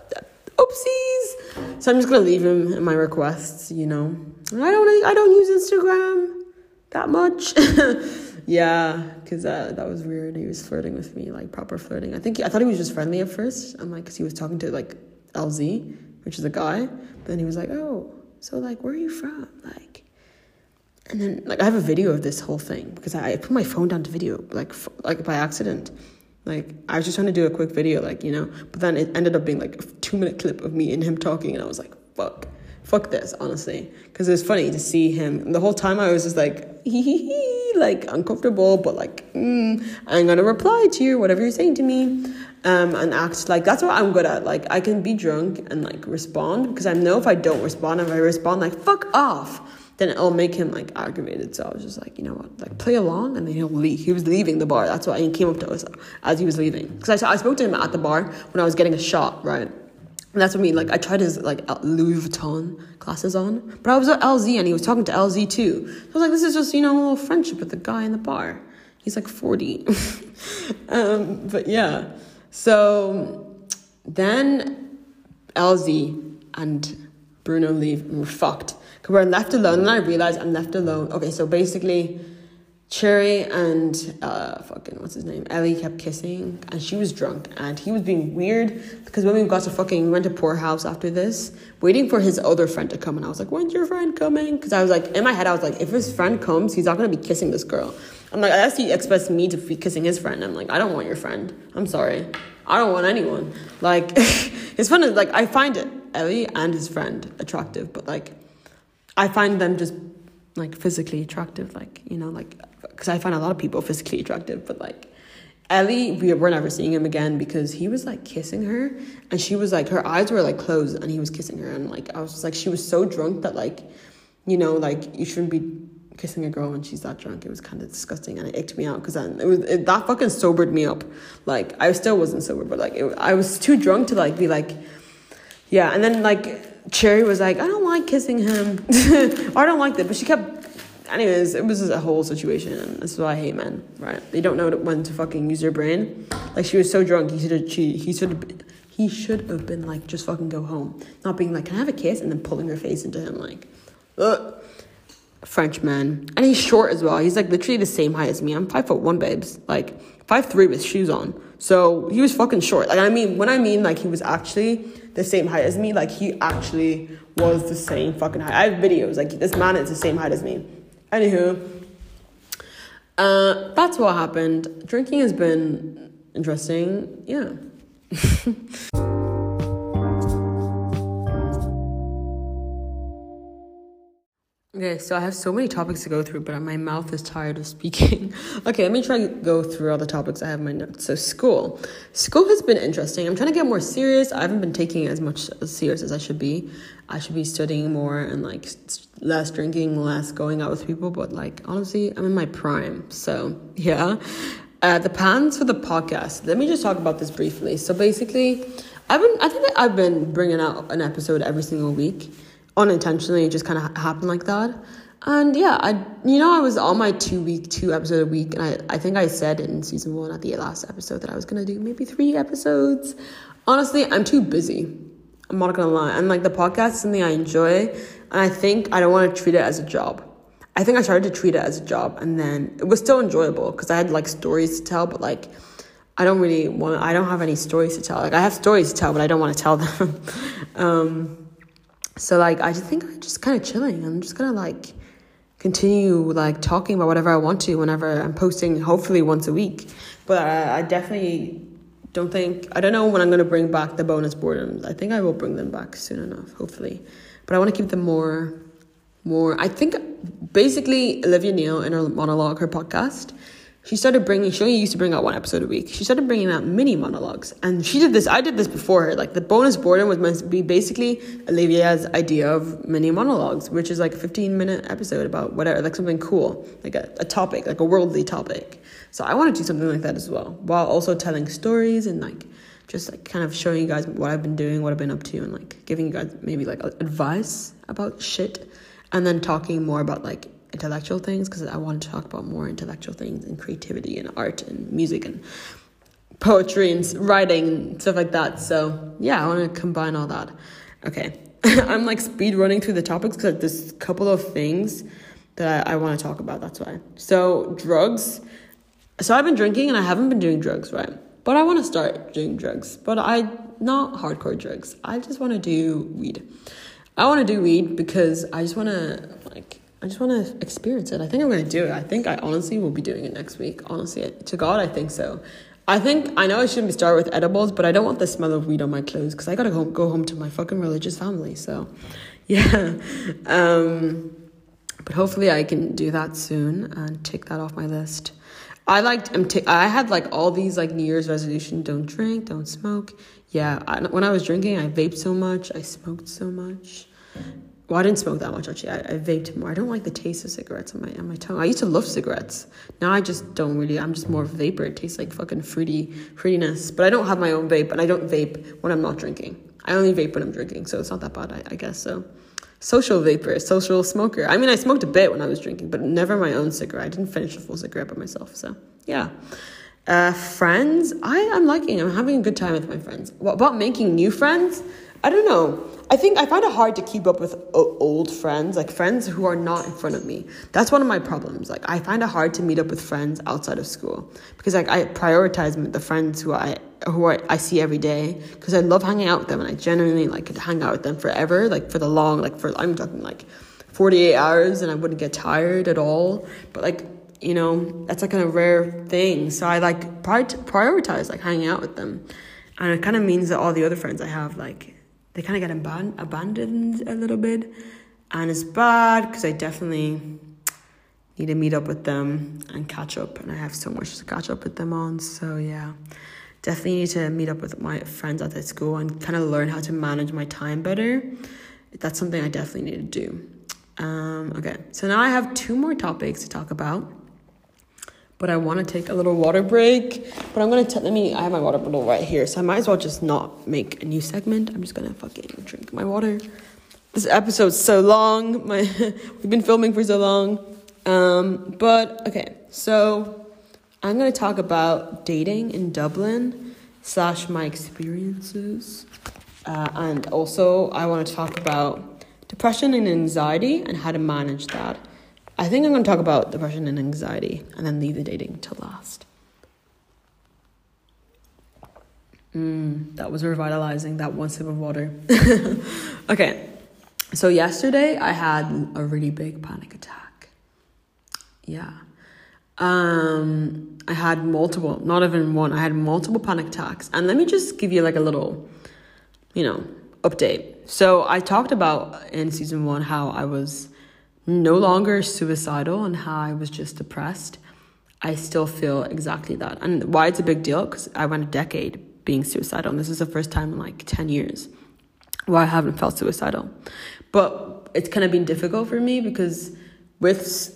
oopsies. So I'm just gonna leave him in my requests, you know. I don't, I don't use Instagram that much. [LAUGHS] yeah, because uh, that was weird. He was flirting with me, like proper flirting. I think I thought he was just friendly at first. I'm like, because he was talking to like LZ, which is a guy. But then he was like, oh, so like, where are you from? Like, and then like I have a video of this whole thing because I, put my phone down to video like f- like by accident. Like I was just trying to do a quick video, like you know, but then it ended up being like a two minute clip of me and him talking, and I was like, fuck, fuck this, honestly, because it was funny to see him. And the whole time I was just like, hee hee hee, like uncomfortable, but like, mm, I'm gonna reply to you, whatever you're saying to me um, and act like that's what I'm good at. Like I can be drunk and like respond because I know if I don't respond, if I respond like fuck off, then it'll make him like aggravated. So I was just like, you know what, like play along, and then he'll leave. He was leaving the bar. That's why he came up to us as he was leaving. Because I, I spoke to him at the bar when I was getting a shot, right? And that's what I mean. Like I tried his like Louis Vuitton glasses on, but I was at LZ and he was talking to LZ too. So I was like, this is just you know a little friendship with the guy in the bar. He's like forty, [LAUGHS] um, but yeah. So then LZ and Bruno leave and we're fucked. Cause we're left alone and I realized I'm left alone. Okay, so basically Cherry and uh fucking what's his name? Ellie kept kissing and she was drunk and he was being weird because when we got to fucking we went to Poor House after this, waiting for his other friend to come and I was like, When's your friend coming? Because I was like in my head I was like, if his friend comes, he's not gonna be kissing this girl. I'm like, unless he expects me to be kissing his friend. I'm like, I don't want your friend. I'm sorry. I don't want anyone. Like his friend is like I find it Ellie and his friend attractive, but like I find them just like physically attractive, like you know, like because I find a lot of people physically attractive, but like Ellie, we were never seeing him again because he was like kissing her, and she was like her eyes were like closed, and he was kissing her, and like I was just like she was so drunk that like, you know, like you shouldn't be kissing a girl when she's that drunk. It was kind of disgusting, and it icked me out because then it was it, that fucking sobered me up. Like I still wasn't sober, but like it, I was too drunk to like be like, yeah, and then like Cherry was like, I don't like kissing him. [LAUGHS] I don't like that. But she kept, anyways, it was a whole situation. And this is why I hate men, right? They don't know when to fucking use their brain. Like, she was so drunk, he should have, he should have, he should have been like, just fucking go home. Not being like, can I have a kiss? And then pulling her face into him, like, ugh. French man. And he's short as well. He's like literally the same height as me. I'm five foot one, babes. Like, five three with shoes on. So he was fucking short. Like, I mean, when I mean like he was actually the same height as me. Like he actually was the same fucking height. I have videos. Like this man is the same height as me. Anywho, uh, that's what happened. Drinking has been interesting. Yeah. [LAUGHS] Okay, so I have so many topics to go through, but my mouth is tired of speaking. [LAUGHS] okay, let me try to go through all the topics I have in my notes. So, school. School has been interesting. I'm trying to get more serious. I haven't been taking as much serious as I should be. I should be studying more and like less drinking, less going out with people. But like honestly, I'm in my prime. So [LAUGHS] yeah, uh, the plans for the podcast. Let me just talk about this briefly. So basically, I've been. I think I've been bringing out an episode every single week unintentionally it just kind of happened like that. And yeah i you know i was on my two week two episode a week and i i think i said in season one at the last episode that i was gonna do maybe three episodes. Honestly i'm too busy. I'm not gonna lie. And like the podcast is something i enjoy and i think i don't want to treat it as a job. I think i started to treat it as a job and then it was still enjoyable because i had like stories to tell but like i don't really want i don't have any stories to tell. Like i have stories to tell but i don't want to tell them. [LAUGHS] Um so like I just think I'm just kind of chilling. I'm just gonna like continue like talking about whatever I want to whenever I'm posting. Hopefully once a week, but I, I definitely don't think I don't know when I'm gonna bring back the bonus boredoms. I think I will bring them back soon enough, hopefully. But I want to keep them more, more. I think basically Olivia Neal in her monologue, her podcast she started bringing she only used to bring out one episode a week. She started bringing out mini monologues. And she did this i did this before her. Like the bonus boredom was meant to be basically olivia's idea of mini monologues which is like a 15 minute episode about whatever like something cool like a, a topic like a worldly topic. So i want to do something like that as well while also telling stories and like just like kind of showing you guys what i've been doing what i've been up to and like giving you guys maybe like advice about shit. And then talking more about like intellectual things because I want to talk about more intellectual things and creativity and art and music and poetry and writing and stuff like that. So yeah, I want to combine all that. Okay, [LAUGHS] I'm like speed running through the topics because there's a couple of things that I, I want to talk about. That's why. So drugs. So I've been drinking and I haven't been doing drugs, right? But I want to start doing drugs. But I not hardcore drugs. I just want to do weed. I want to do weed because I just want to I just want to experience it. I think I'm going to do it. I think I honestly will be doing it next week. Honestly, to God, I think so. I think I know I shouldn't be starting with edibles, but I don't want the smell of weed on my clothes because I gotta go, go home to my fucking religious family. So, [LAUGHS] yeah. Um, but hopefully, I can do that soon and take that off my list. I liked. I'm t- I had like all these like New Year's resolution: don't drink, don't smoke. Yeah, I, when I was drinking, I vaped so much, I smoked so much well, I didn't smoke that much actually. I, I vaped more. I don't like the taste of cigarettes on my on my tongue. I used to love cigarettes. Now I just don't really. I'm just more vapor. It tastes like fucking fruity fruitiness. But I don't have my own vape, and I don't vape when I'm not drinking. I only vape when I'm drinking, so it's not that bad. I, I guess so. Social vapor, social smoker. I mean, I smoked a bit when I was drinking, but never my own cigarette. I didn't finish a full cigarette by myself. So yeah. Uh, friends, I am liking. I'm having a good time with my friends. What about making new friends? I don't know. I think I find it hard to keep up with old friends, like friends who are not in front of me. That's one of my problems. Like I find it hard to meet up with friends outside of school because like I prioritize the friends who I who I, I see every day because I love hanging out with them and I genuinely like could hang out with them forever, like for the long, like for I'm talking like 48 hours and I wouldn't get tired at all. But like you know that's like a rare thing, so I like prioritize like hanging out with them, and it kind of means that all the other friends I have like they kind of get aban- abandoned a little bit. And it's bad because I definitely need to meet up with them and catch up. And I have so much to catch up with them on. So, yeah, definitely need to meet up with my friends at the school and kind of learn how to manage my time better. That's something I definitely need to do. Um, okay, so now I have two more topics to talk about but I want to take a little water break. But I'm gonna let me. I have my water bottle right here, so I might as well just not make a new segment. I'm just gonna fucking drink my water. This episode's so long. [LAUGHS] My we've been filming for so long. Um, but okay, so I'm gonna talk about dating in Dublin slash my experiences, uh, and also I want to talk about depression and anxiety and how to manage that. I think I'm going to talk about depression and anxiety and then leave the dating to last. Mm, that was revitalizing, that one sip of water. [LAUGHS] okay, so yesterday I had a really big panic attack. Yeah. Um, I had multiple, not even one, I had multiple panic attacks. And let me just give you like a little, you know, update. So I talked about in season one how I was no longer suicidal and how I was just depressed, I still feel exactly that. And why it's a big deal, because I went a decade being suicidal, and this is the first time in like 10 years where I haven't felt suicidal. But it's kind of been difficult for me because with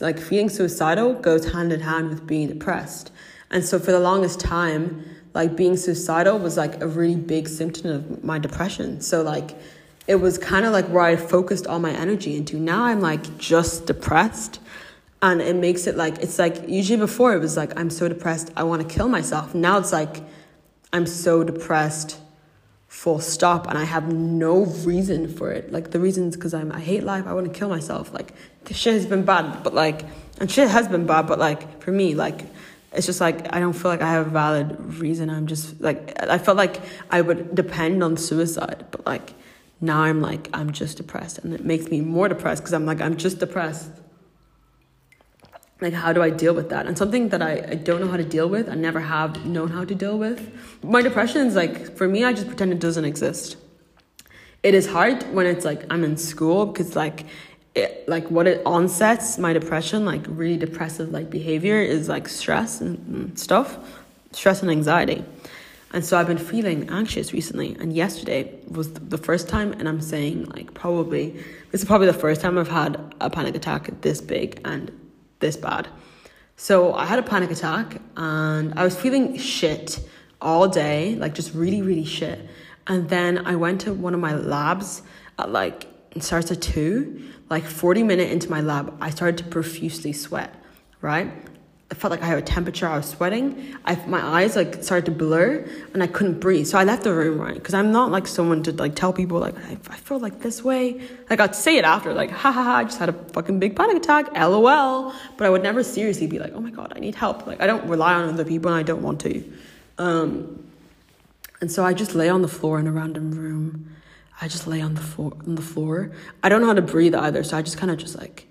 like feeling suicidal goes hand in hand with being depressed. And so for the longest time, like being suicidal was like a really big symptom of my depression. So like it was kind of like where I focused all my energy into. Now I'm like just depressed. And it makes it like, it's like, usually before it was like, I'm so depressed, I want to kill myself. Now it's like, I'm so depressed, full stop. And I have no reason for it. Like, the reasons because I'm, I hate life, I want to kill myself. Like, the shit has been bad, but like, and shit has been bad, but like, for me, like, it's just like I don't feel like I have a valid reason. I'm just like I felt like I would depend on suicide, but like now I'm like, I'm just depressed. And it makes me more depressed because I'm like, I'm just depressed. Like, how do I deal with that? And something that I, I don't know how to deal with, I never have known how to deal with. My depression is like, for me, I just pretend it doesn't exist. It is hard when it's like I'm in school because, like, it, like what it onsets my depression, like really depressive like behavior, is like stress and, and stuff, stress and anxiety. And so I've been feeling anxious recently. And yesterday was the first time, and I'm saying, like, probably, this is probably the first time I've had a panic attack this big and this bad. So I had a panic attack, and I was feeling shit all day, like just really, really shit. And then I went to one of my labs at like, it starts at two, like 40 minute into my lab, I started to profusely sweat, right? I felt like I had a temperature. I was sweating. I, my eyes like started to blur, and I couldn't breathe. So I left the room, right? Because I'm not like someone to like tell people like I, I feel like this way. Like I'd say it after, like ha ha ha. I just had a fucking big panic attack. LOL. But I would never seriously be like, oh my god, I need help. Like I don't rely on other people, and I don't want to. Um, and so I just lay on the floor in a random room. I just lay on the floor on the floor. I don't know how to breathe either, so I just kind of just like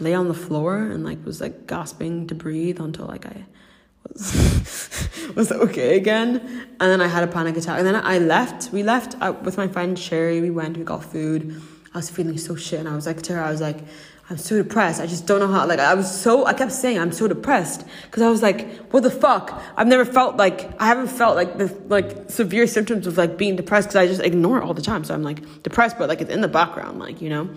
lay on the floor and like was like gasping to breathe until like I was [LAUGHS] was okay again. And then I had a panic attack. And then I left. We left with my friend Sherry. We went. We got food. I was feeling so shit. And I was like to her, I was like, I'm so depressed. I just don't know how. Like I was so. I kept saying I'm so depressed because I was like, what the fuck? I've never felt like I haven't felt like the like severe symptoms of like being depressed because I just ignore it all the time. So I'm like depressed, but like it's in the background, like you know.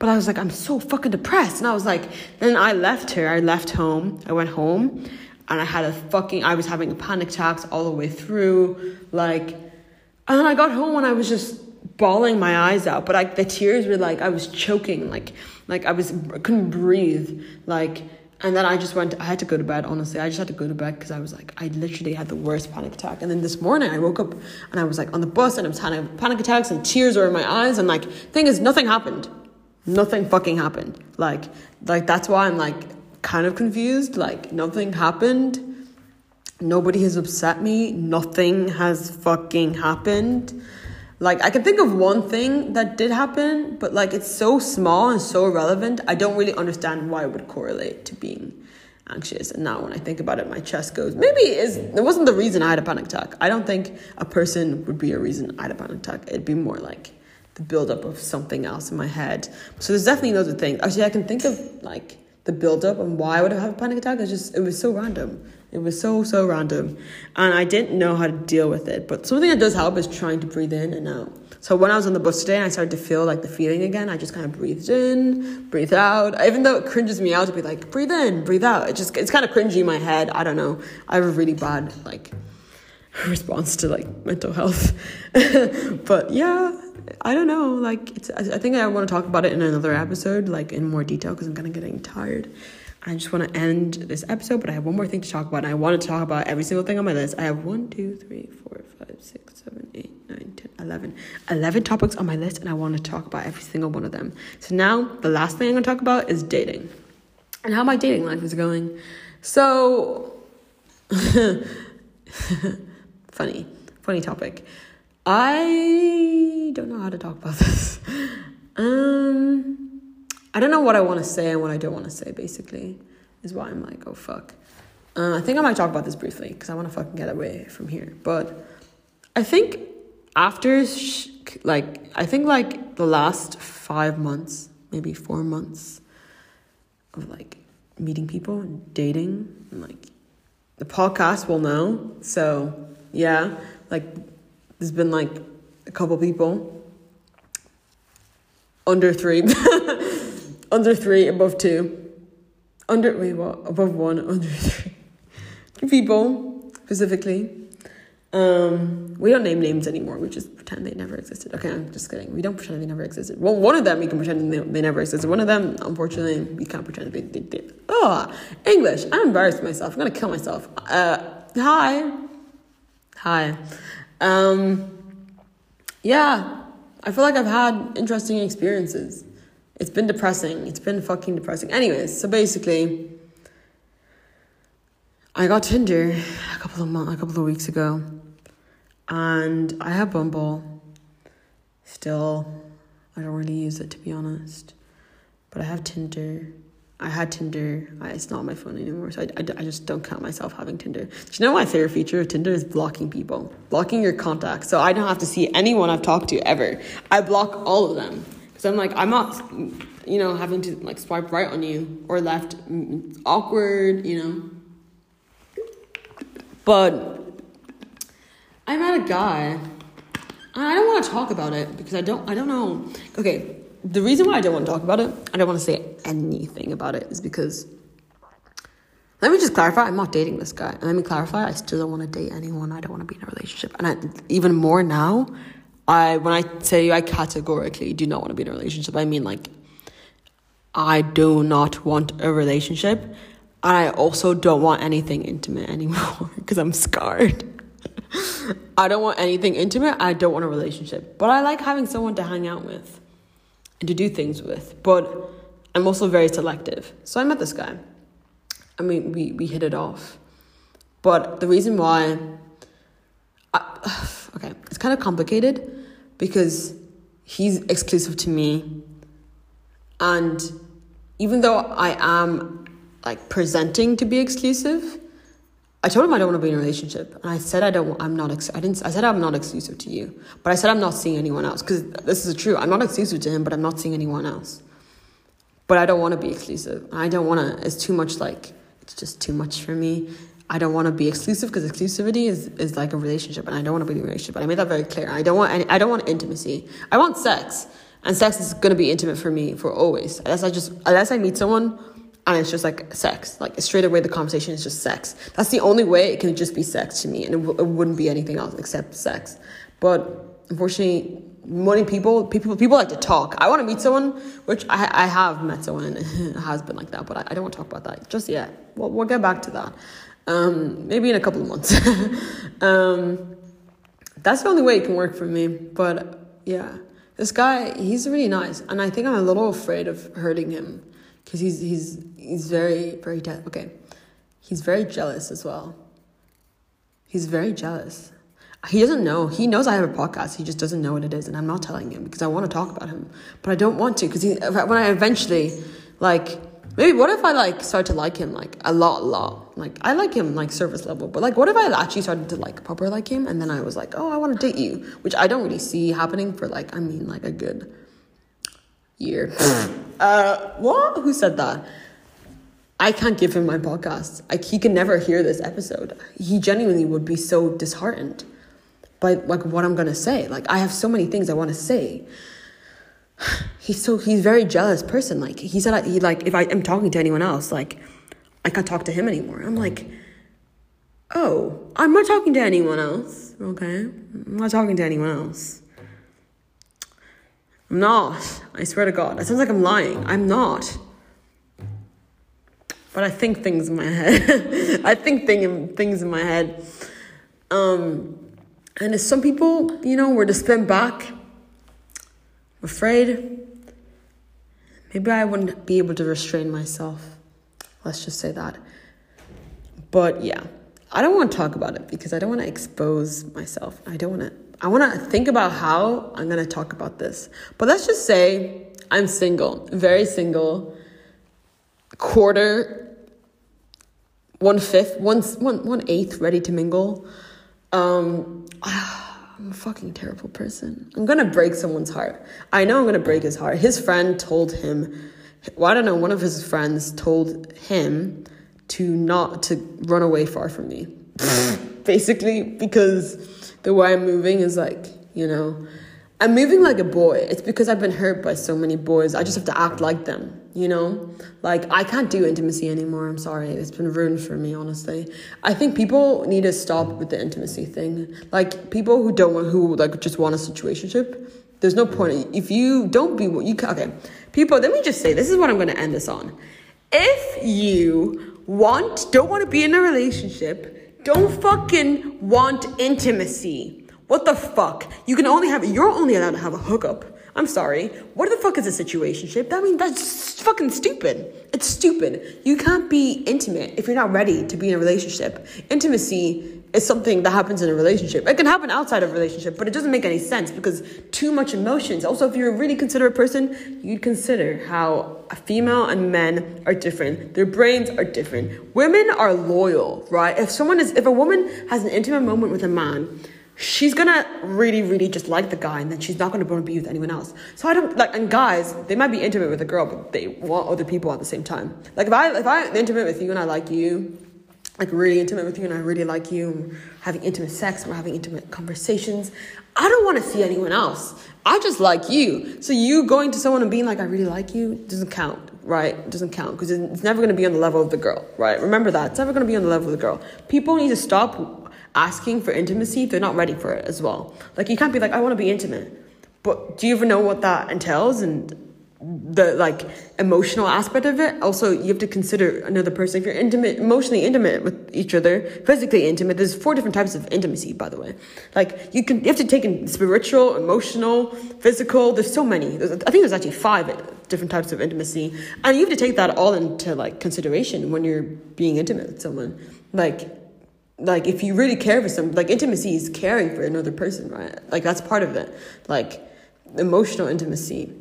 But I was like, I'm so fucking depressed, and I was like, then I left her. I left home. I went home, and I had a fucking. I was having panic attacks all the way through, like, and then I got home and I was just bawling my eyes out, but like the tears were like I was choking, like like I was I couldn't breathe, like. And then I just went. I had to go to bed. Honestly, I just had to go to bed because I was like, I literally had the worst panic attack. And then this morning, I woke up and I was like on the bus, and I was having panic attacks, and tears were in my eyes. And like, thing is, nothing happened. Nothing fucking happened. Like, like that's why I'm like kind of confused. Like, nothing happened. Nobody has upset me. Nothing has fucking happened. Like I can think of one thing that did happen, but like it's so small and so irrelevant. I don't really understand why it would correlate to being anxious. And now when I think about it, my chest goes. Maybe is it wasn't the reason I had a panic attack. I don't think a person would be a reason I had a panic attack. It'd be more like buildup of something else in my head. So there's definitely those things. Actually, I can think of like the buildup and why I would have a panic attack. It's just it was so random. It was so, so random. And I didn't know how to deal with it. But something that does help is trying to breathe in and out. So when I was on the bus today and I started to feel like the feeling again, I just kind of breathed in, breathed out. Even though it cringes me out to be like, breathe in, breathe out. It just, it's kind of cringy in my head. I don't know. I have a really bad, like, [LAUGHS] response to like mental health. [LAUGHS] but yeah, I don't know. Like, it's, I think I want to talk about it in another episode, like in more detail, because I'm kind of getting tired. I just want to end this episode, but I have one more thing to talk about. And I want to talk about every single thing on my list. I have one, two, three, four, five, six, seven, eight, nine, ten, eleven. Eleven topics on my list, and I want to talk about every single one of them. So now, the last thing I'm going to talk about is dating and how my dating life is going. So, [LAUGHS] funny, funny topic. I don't know how to talk about [LAUGHS] this. Um, I don't know what I want to say and what I don't want to say, basically, is why I'm like, oh fuck. Uh, I think I might talk about this briefly because I want to fucking get away from here. But I think after, sh- like, I think like the last five months, maybe four months of like meeting people and dating, and like the podcast will know. So, yeah, like, there's been like a couple people under three. [LAUGHS] under three, above two. Under, wait, what? Above one, [LAUGHS] under three. People, specifically. Um, we don't name names anymore. We just pretend they never existed. Okay, I'm just kidding. We don't pretend they never existed. Well, one of them we can pretend they, they never existed. One of them, unfortunately, we can't pretend they, they did. Oh, English. I'm embarrassed myself. I'm gonna kill myself. Uh, hi. Hi. Um, yeah, I feel like I've had interesting experiences. It's been depressing. It's been fucking depressing. Anyways, so basically, I got Tinder a couple of months, a couple of weeks ago, and I have Bumble. Still, I don't really use it to be honest, but I have Tinder. I had Tinder. I, it's not on my phone anymore, so I, I, I, just don't count myself having Tinder. Do you know my favorite feature of Tinder is blocking people, blocking your contacts, so I don't have to see anyone I've talked to ever. I block all of them. Because I'm like, I'm not, you know, having to like swipe right on you or left. It's awkward, you know. But I met a guy. I don't want to talk about it because I don't. I don't know. Okay, the reason why I don't want to talk about it, I don't want to say anything about it, is because. Let me just clarify. I'm not dating this guy. Let me clarify. I still don't want to date anyone. I don't want to be in a relationship. And I, even more now, I when I say I categorically do not want to be in a relationship, I mean like I do not want a relationship. And I also don't want anything intimate anymore [LAUGHS] because I'm scarred. [LAUGHS] I don't want anything intimate. I don't want a relationship. But I like having someone to hang out with and to do things with. But I'm also very selective. So I met this guy. I mean, we, we hit it off. But the reason why, I, [SIGHS] okay, it's kind of complicated because he's exclusive to me. And even though I am like presenting to be exclusive, I told him I don't want to be in a relationship, and I said I don't. I'm not. Ex- I didn't. I said I'm not exclusive to you, but I said I'm not seeing anyone else because this is true. I'm not exclusive to him, but I'm not seeing anyone else. But I don't want to be exclusive. I don't want to. It's too much. Like it's just too much for me. I don't want to be exclusive because exclusivity is, is like a relationship, and I don't want to be in a relationship. But I made that very clear. I don't want. Any, I don't want intimacy. I want sex, and sex is gonna be intimate for me for always. Unless I just unless I meet someone and it's just like sex. Like straight away, the conversation is just sex. That's the only way it can just be sex to me, and it, w- it wouldn't be anything else except sex. But unfortunately, many people people people like to talk. I want to meet someone, which I, I have met someone [LAUGHS] has been like that, but I, I don't want to talk about that just yet. We'll, we'll get back to that. Um, maybe in a couple of months. [LAUGHS] um, that's the only way it can work for me. But yeah, this guy, he's really nice, and I think I'm a little afraid of hurting him because he's he's he's very very de- okay. He's very jealous as well. He's very jealous. He doesn't know. He knows I have a podcast. He just doesn't know what it is, and I'm not telling him because I want to talk about him, but I don't want to because when I eventually like maybe what if I like start to like him like a lot, a lot. Like I like him like surface level, but like what if I actually started to like proper like him, and then I was like, oh, I want to date you, which I don't really see happening for like I mean like a good year. uh, what? Who said that? I can't give him my podcast. Like he can never hear this episode. He genuinely would be so disheartened by like what I'm gonna say. Like I have so many things I want to say. [SIGHS] He's so he's very jealous person. Like he said, he like if I am talking to anyone else, like I can't talk to him anymore. I'm like, oh, I'm not talking to anyone else. Okay, I'm not talking to anyone else. I'm not. I swear to God. It sounds like I'm lying. I'm not. But I think things in my head. [LAUGHS] I think thing, things in my head. Um, and if some people, you know, were to spin back, I'm afraid maybe I wouldn't be able to restrain myself. Let's just say that. But yeah, I don't want to talk about it because I don't want to expose myself. I don't want to I want to think about how I'm going to talk about this. But let's just say I'm single, very single, quarter, one fifth, one, one, one eighth ready to mingle. Um, [SIGHS] I'm a fucking terrible person. I'm to break someone's heart. I know I'm to break his heart. His friend told him, well, I don't know, one of his friends told him to not to run away far from me. [LAUGHS] Basically, because the way I'm moving is like, you know, I'm moving like a boy. It's because I've been hurt by so many boys. I just have to act like them, you know? Like, I can't do intimacy anymore. I'm sorry. It's been ruined for me, honestly. I think people need to stop with the intimacy thing. Like, people who don't want, who like just want a situationship, there's no point. If you don't be what you okay. People, let me just say, this is what I'm going to end this on. If you want, don't want to be in a relationship, don't fucking want intimacy. What the fuck? You can only have, you're only allowed to have a hookup. I'm sorry. What the fuck is a situationship? I mean, that's fucking stupid. It's stupid. You can't be intimate if you're not ready to be in a relationship. Intimacy is something that happens in a relationship. It can happen outside of a relationship, but it doesn't make any sense because too much emotions. Also, if you're a really considerate person, you'd consider how a female and men are different. Their brains are different. Women are loyal, right? If someone is, if a woman has an intimate moment with a man, she's gonna really, really just like the guy, and then she's not gonna want to be with anyone else. So I don't like, and guys, they might be intimate with a girl, but they want other people at the same time. Like if I if I'm intimate with you and I like you, like really intimate with you and I really like you, and having intimate sex, and we're having intimate conversations. I don't want to see anyone else. I just like you. So you going to someone and being like, I really like you, doesn't count, right? Doesn't count because it's never going to be on the level of the girl, right? Remember that. It's never going to be on the level of the girl. People need to stop asking for intimacy if they're not ready for it as well. Like you can't be like, I want to be intimate. But do you even know what that entails? And the like emotional aspect of it. Also you have to consider another person. If you're intimate emotionally intimate with each other physically intimate there's four different types of intimacy by the way. Like you can you have to take in spiritual emotional physical. There's so many. There's, i think there's actually five different types of intimacy. And you have to take that all into like consideration when you're being intimate with someone. Like like if you really care for some like intimacy is caring for another person right? Like that's part of it. Like emotional intimacy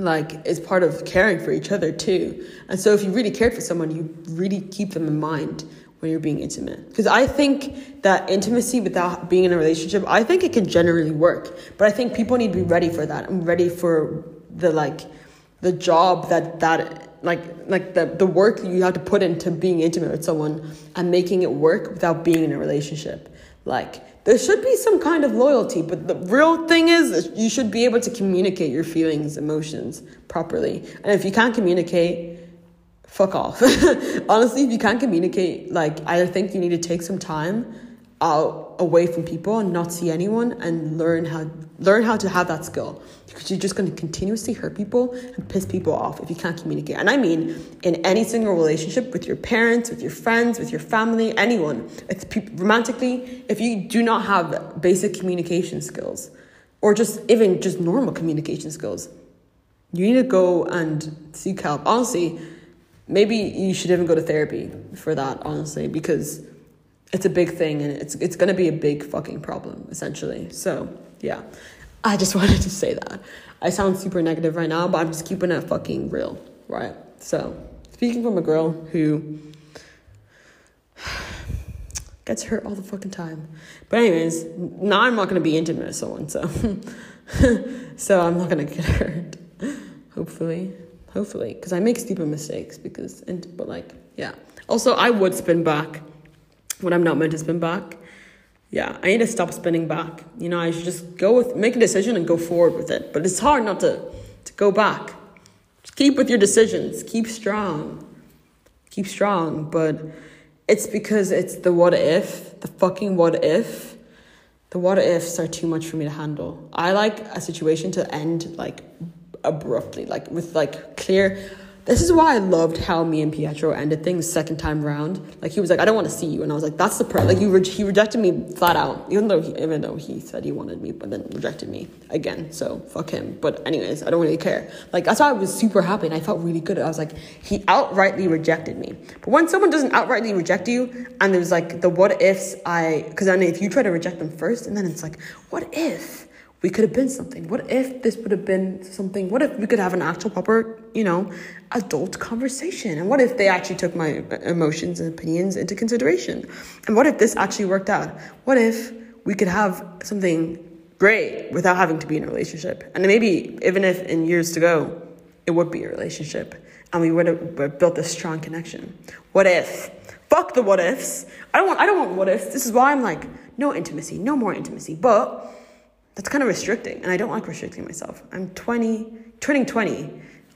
like is part of caring for each other too. And so if you really cared for someone, you really keep them in mind when you're being intimate. Because I think that intimacy without being in a relationship, I think it can generally work. But I think people need to be ready for that and ready for the like the job that that like like the the work you have to put into being intimate with someone and making it work without being in a relationship. Like there should be some kind of loyalty, but the real thing is you should be able to communicate your feelings, emotions properly. And if you can't communicate, fuck off. [LAUGHS] Honestly, if you can't communicate, like I think you need to take some time out away from people and not see anyone and learn how learn how to have that skill. Because you're just going to continuously hurt people and piss people off if you can't communicate. And i mean in any single relationship with your parents with your friends with your family anyone. It's pe- romantically if you do not have basic communication skills or just even just normal communication skills you need to go and seek help. Honestly maybe you should even go to therapy for that honestly because it's a big thing and it's it's gonna be a big fucking problem essentially. So yeah, I just [LAUGHS] wanted to say that. I sound super negative right now, but I'm just keeping it fucking real, right? So speaking from a girl who [SIGHS] gets hurt all the fucking time. But anyways, now I'm not gonna be intimate with someone, so [LAUGHS] so I'm not gonna get [LAUGHS] hurt. Hopefully, hopefully, because I make stupid mistakes. Because and but like yeah. Also, I would spin back when I'm not meant to spin back. Yeah, I need to stop spinning back. You know, I should just go with make a decision and go forward with it. But it's hard not to to go back. Just keep with your decisions. Keep strong. Keep strong. But it's because it's the what if, the fucking what if. The what ifs are too much for me to handle. I like a situation to end like abruptly, like with like clear this is why I loved how me and Pietro ended things second time round. Like he was like, I don't want to see you, and I was like, that's the part. Like you, re- he rejected me flat out, even though he, even though he said he wanted me, but then rejected me again. So fuck him. But anyways, I don't really care. Like that's why I was super happy and I felt really good. I was like, he outrightly rejected me. But when someone doesn't outrightly reject you, and there's like the what ifs, I because then if you try to reject them first, and then it's like, what if? We could have been something. What if this would have been something? What if we could have an actual proper, you know, adult conversation? And what if they actually took my emotions and opinions into consideration? And what if this actually worked out? What if we could have something great without having to be in a relationship? And maybe even if in years to go, it would be a relationship and we would have built a strong connection. What if? Fuck the what ifs. I don't want I don't want what ifs. This is why I'm like, no intimacy, no more intimacy. But that's kind of restricting and i don't like restricting myself. I'm 20 turning 20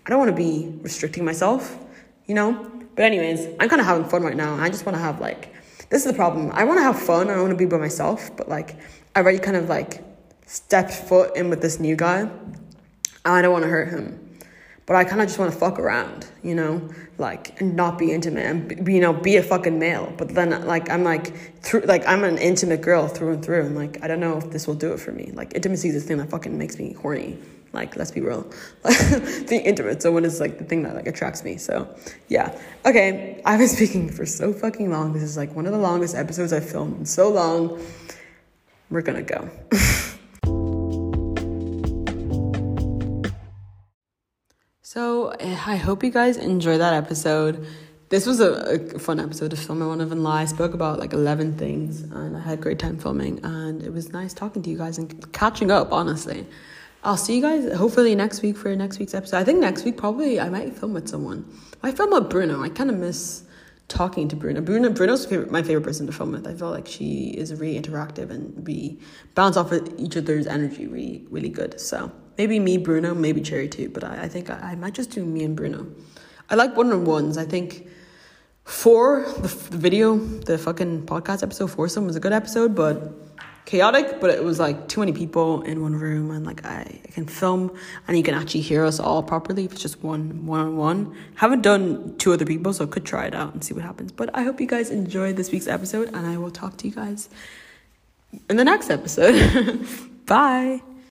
i don't want to be restricting myself you know? But anyways i'm kind of having fun right now i just want to have like this is the problem. I want to have fun i want to be by myself but like i already kind of like stepped foot in with this new guy and i don't want to hurt him but I kind of just want to fuck around, you know, like and not be intimate and be, you know be a fucking male. But then like I'm like through like I'm an intimate girl through and through, and like I don't know if this will do it for me. Like intimacy is the thing that fucking makes me horny. Like let's be real, [LAUGHS] being intimate. when it's like the thing that like attracts me. So yeah, okay. I've been speaking for so fucking long. This is like one of the longest episodes I've filmed in so long. We're gonna go. [LAUGHS] So eh, I hope you guys enjoy that episode. This was a, a, fun episode to film. I won't even lie. I spoke about like 11 things and I had a great time filming. And it was nice talking to you guys and catching up, honestly. I'll see you guys hopefully next week for next week's episode. I think next week probably I might film with someone. I film with Bruno. I kind of miss talking to Bruno. Bruno Bruno's favorite, my favorite person to film with. I feel like she is really interactive and we bounce off of each other's energy really really good. So Maybe me, Bruno, maybe Cherry too, but I, I think I, I, might just do me and Bruno. I like one on ones. I think four, the, the video, the fucking podcast episode foursome was a good episode, but chaotic, but it was like too many people in one room and like I, I can film and you can actually hear us all properly if it's just one one on one. Haven't done two other people, so could try it out and see what happens. But I hope you guys enjoyed this week's episode and I will talk to you guys in the next episode. [LAUGHS] Bye.